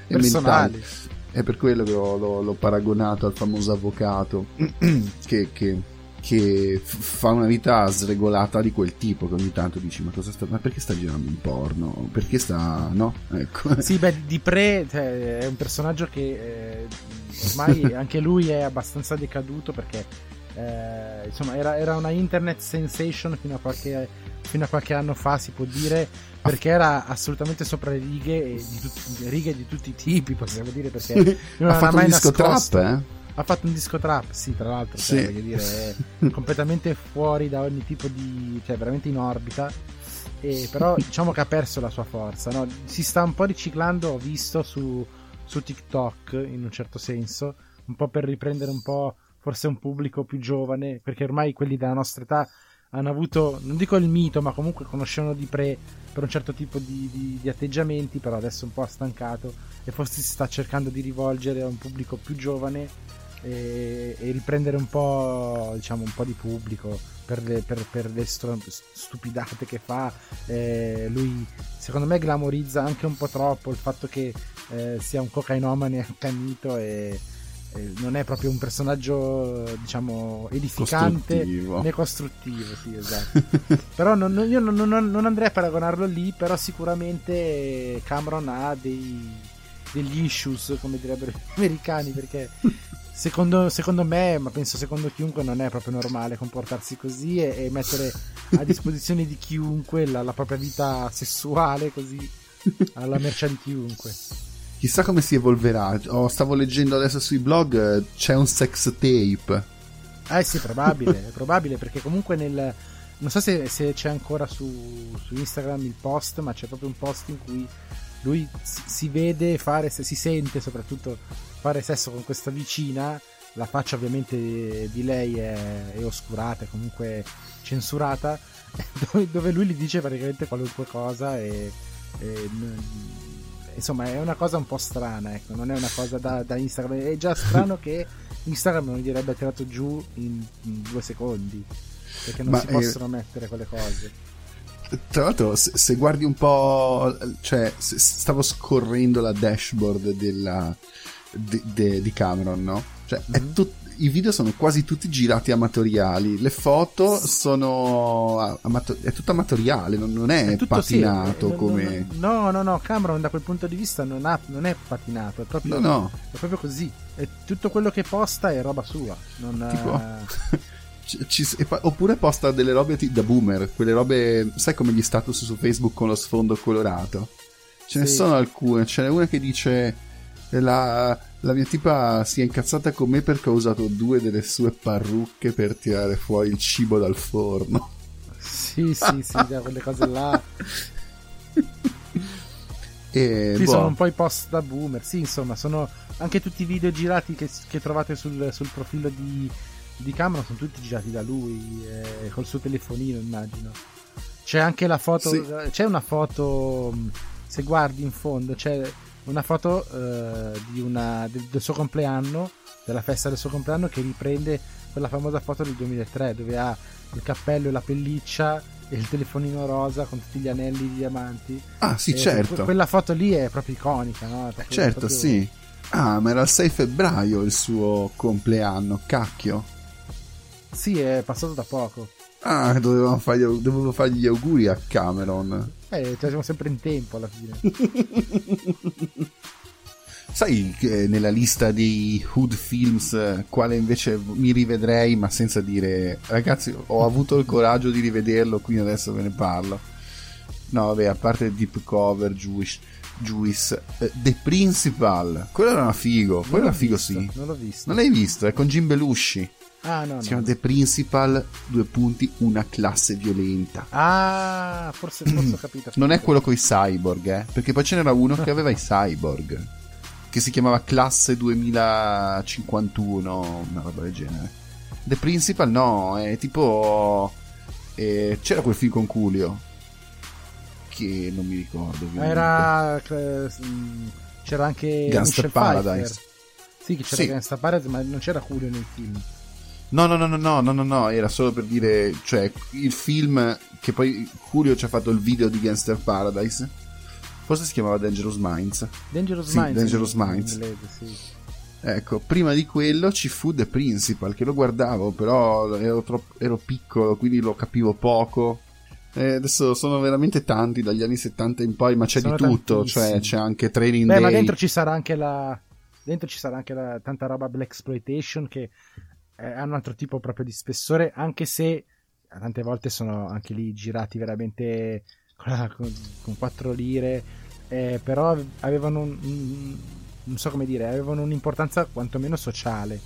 e mentali. È per quello che l'ho, l'ho- l'ho paragonato al famoso avvocato che, che- che fa una vita sregolata di quel tipo che ogni tanto dici ma cosa sta ma perché sta girando in porno? Perché sta no? Ecco. Sì, beh, di Pre cioè, è un personaggio che eh, ormai anche lui è abbastanza decaduto perché eh, insomma era, era una internet sensation fino a, qualche, fino a qualche anno fa, si può dire, perché era assolutamente sopra le righe di, tutti- righe di tutti i tipi, possiamo dire, perché non ha ha fatto mai un disco nascosto. trap eh Ha fatto un disco trap, sì, tra l'altro, Sì. cioè, voglio dire, è completamente fuori da ogni tipo di... cioè veramente in orbita. E però diciamo che ha perso la sua forza, no? Si sta un po' riciclando, ho visto su, su TikTok in un certo senso, un po' per riprendere un po' forse un pubblico più giovane, perché ormai quelli della nostra età hanno avuto, non dico il mito, ma comunque conoscevano di pre per un certo tipo di, di- di atteggiamenti, però adesso un po' stancato e forse si sta cercando di rivolgere a un pubblico più giovane e, e riprendere un po', diciamo, un po' di pubblico per le, per- per le stupidate che fa. Eh, lui, secondo me, glamorizza anche un po' troppo il fatto che eh, sia un cocainomane accanito e, e non è proprio un personaggio, diciamo, edificante Costruttivo. né costruttivo, sì, esatto. però non- non- io non, non- non andrei a paragonarlo lì, però sicuramente Cameron ha dei, degli issues, come direbbero gli americani, perché secondo, secondo me, ma penso secondo chiunque, non è proprio normale comportarsi così e, e mettere a disposizione di chiunque la, la propria vita sessuale così alla merce di chiunque. Chissà come si evolverà. Oh, stavo leggendo adesso sui blog eh, c'è un sex tape. Eh sì, è probabile, è probabile perché comunque nel... Non so se, se c'è ancora su, su Instagram il post, ma c'è proprio un post in cui lui si, si vede fare, si sente soprattutto fare sesso con questa vicina, la faccia ovviamente di lei è, è oscurata, è comunque censurata, dove, dove lui gli dice praticamente qualunque cosa e, e insomma è una cosa un po' strana, ecco, non è una cosa da, da Instagram, è già strano che Instagram non direbbe tirato giù in, in due secondi, perché non Ma, si eh, possono mettere quelle cose. Tra l'altro, se, se guardi un po', cioè, se- stavo scorrendo la dashboard della, de- de- di Cameron, no? Cioè, è Mhm. I video sono quasi tutti girati amatoriali, le foto sono amato- è tutto amatoriale, non, non è, È sì, patinato non- come... No, no, no, Cameron da quel punto di vista non, ha- non è patinato, è proprio, No, no, è proprio così. E tutto quello che posta è roba sua. Non, Tipo? eh, Ci- oppure posta delle robe da boomer, quelle robe, sai come gli status su Facebook con lo sfondo colorato? Ce ne Sì. sono alcune, ce n'è una che dice la, la mia tipa si è incazzata con me perché ho usato due delle sue parrucche per tirare fuori il cibo dal forno. Sì, sì, sì, da quelle cose là. E Sì, boh, sono un po' i post da boomer. Sì, insomma, sono anche tutti i video girati che, che trovate sul, sul profilo di, di Cameron sono tutti girati da lui, eh, col suo telefonino, immagino. C'è anche la foto, Sì. c'è una foto, se guardi in fondo, c'è una foto eh, di una, del, del suo compleanno, della festa del suo compleanno, che riprende quella famosa foto del 2003, dove ha il cappello e la pelliccia e il telefonino rosa con tutti gli anelli di diamanti. Ah, sì, Eh, certo. que- quella foto lì è proprio iconica, no? Proprio- certo, proprio- sì. Ah, ma era il 6 febbraio il suo compleanno, cacchio. Sì, è passato da poco. Ah, dovevamo fargli, dovevo fargli gli auguri a Cameron. Eh, cioè, siamo sempre in tempo alla fine. Sai che nella lista dei Hood Films eh, quale invece mi rivedrei ma senza dire ragazzi ho avuto il coraggio di rivederlo quindi adesso ve ne parlo. No vabbè a parte Deep Cover, Jewish, Juice, eh, The Principal, quello era una figo, quello era figo visto, sì. Non l'ho visto. Non l'hai visto? È con Jim Belushi. Ah, no, Si no. chiama The Principal, due punti, una classe violenta. Ah, forse, forse ho capito. Non è quello con i cyborg, eh? Perché poi ce n'era uno che aveva i cyborg. Che si chiamava Classe 2051, una roba del genere. The Principal, no, è tipo. eh, c'era quel film con Culio. Che non mi ricordo. Ovviamente. Era. eh, mm, C'era anche. Michelle Paradise. Pfeiffer. Sì, che c'era Sì. Gangster Paradise, ma non c'era Julio nel film. No, no, no, no, no, no, no, no, era solo per dire. Cioè, il film. Che poi Culio ci ha fatto il video di Gangster Paradise. Forse si chiamava Dangerous Minds. Dangerous Sì, Minds. Dangerous in- in Minds. inglese, sì. Ecco, prima di quello ci fu The Principal, che lo guardavo, però ero, troppo, ero piccolo, quindi lo capivo poco. E adesso sono veramente tanti dagli anni 70 in poi, ma c'è Sono di tutto, tantissimi. cioè c'è anche Training Beh, Day. ma dentro ci sarà anche la. Dentro ci sarà anche la, tanta roba Black Exploitation che eh, ha un altro tipo proprio di spessore, anche se tante volte sono anche lì girati veramente con, la- con, con 4 lire, eh, però avevano un, un- non so come dire, avevano un'importanza quantomeno sociale,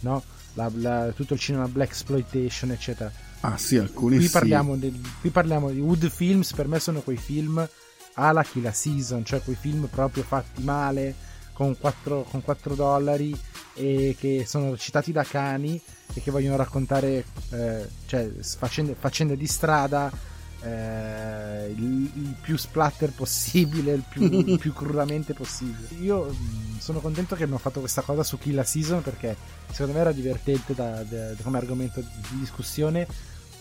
no? La- la- tutto il cinema Black Exploitation, eccetera. Ah sì, alcuni Qui sì. parliamo, qui parliamo di Wood Films, per me sono quei film alla Kill la Season, cioè quei film proprio fatti male, con 4, con 4 dollari e che sono citati da cani e che vogliono raccontare eh, cioè, faccende, faccende di strada eh, il, il più splatter possibile, il più, il più crudamente possibile. Io mh, sono contento che abbiamo fatto questa cosa su Kill la Season perché secondo me era divertente da- da- come argomento di discussione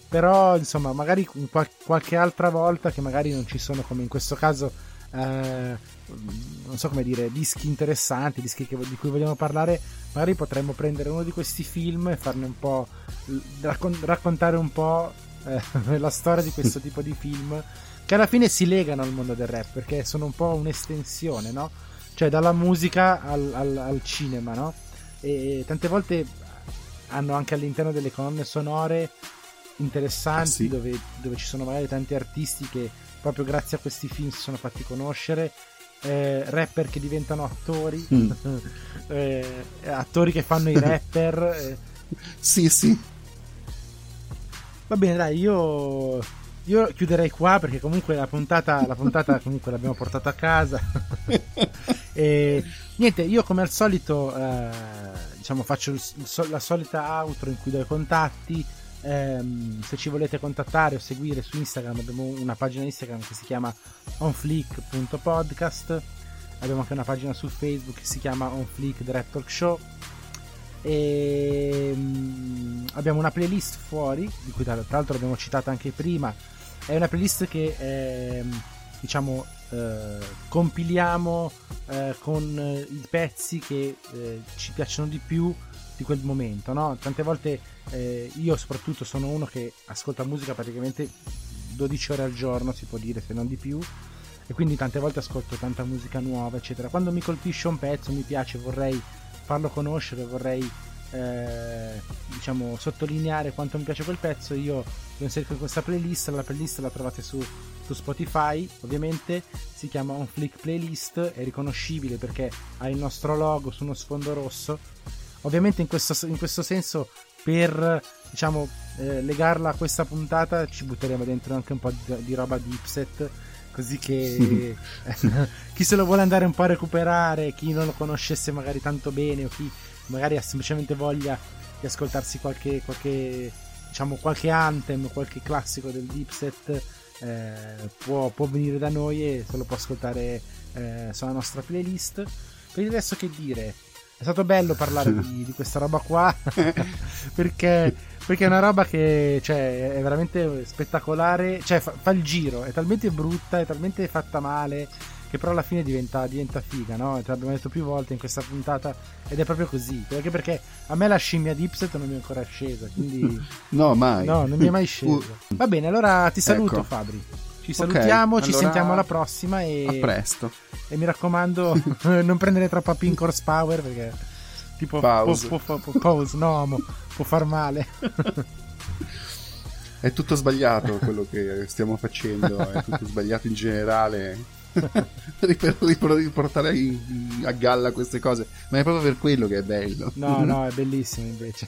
però insomma magari qual- qualche altra volta che magari non ci sono come in questo caso eh, non so come dire dischi interessanti dischi che- di cui vogliamo parlare magari potremmo prendere uno di questi film e farne un po' raccon- raccontare un po' eh, la storia di questo tipo di film che alla fine si legano al mondo del rap perché sono un po' un'estensione no? cioè dalla musica al, al- al cinema no? e tante volte hanno anche all'interno delle colonne sonore interessanti Ah, sì. dove, dove ci sono magari tanti artisti che proprio grazie a questi film si sono fatti conoscere eh, rapper che diventano attori Mm. eh, attori che fanno i rapper eh. Sì, sì. va bene dai io io chiuderei qua perché comunque la puntata, la puntata comunque l'abbiamo portata a casa e niente io come al solito eh, diciamo faccio il- la solita outro in cui do i contatti Ehm, se ci volete contattare o seguire su Instagram abbiamo una pagina Instagram che si chiama onflick.podcast abbiamo anche una pagina su Facebook che si chiama On Flick Direct Talk Show e mm, abbiamo una playlist fuori di cui tra l'altro l'abbiamo citata anche prima è una playlist che ehm, diciamo eh, compiliamo eh, con i pezzi che eh, ci piacciono di più di quel momento no? tante volte eh, io soprattutto sono uno che ascolta musica praticamente 12 ore al giorno si può dire se non di più e quindi tante volte ascolto tanta musica nuova eccetera quando mi colpisce un pezzo mi piace vorrei farlo conoscere vorrei eh, diciamo sottolineare quanto mi piace quel pezzo io lo inserisco in questa playlist la playlist la trovate su, su Spotify ovviamente si chiama On Flick Playlist è riconoscibile perché ha il nostro logo su uno sfondo rosso ovviamente in questo, in questo senso per diciamo eh, legarla a questa puntata ci butteremo dentro anche un po' di, di roba di Ipset così che chi se lo vuole andare un po' a recuperare chi non lo conoscesse magari tanto bene o chi magari ha semplicemente voglia di ascoltarsi qualche, qualche diciamo qualche anthem qualche classico del Dipset eh, può, può venire da noi e se lo può ascoltare eh, sulla nostra playlist. Per il resto che dire è stato bello parlare di, di questa roba qua perché, perché è una roba che cioè, è veramente spettacolare, cioè fa, fa il giro, è talmente brutta, è talmente fatta male che però alla fine diventa, diventa figa, no? Te l'abbiamo detto più volte in questa puntata ed è proprio così, anche perché a me la scimmia di Ipset non mi è ancora scesa, quindi No, mai. no, non mi è mai scesa. Uh, Va bene, allora ti saluto Ecco. Fabri. Ci salutiamo, ci allora- sentiamo alla prossima e A presto. e mi raccomando, non prendere troppa pink horsepower perché tipo Pause. Può, può- può- pause, no, mo, può far male. È tutto sbagliato quello che stiamo facendo, è tutto sbagliato in generale. riportare a galla queste cose, ma è proprio per quello che è bello. No, no, è bellissimo invece.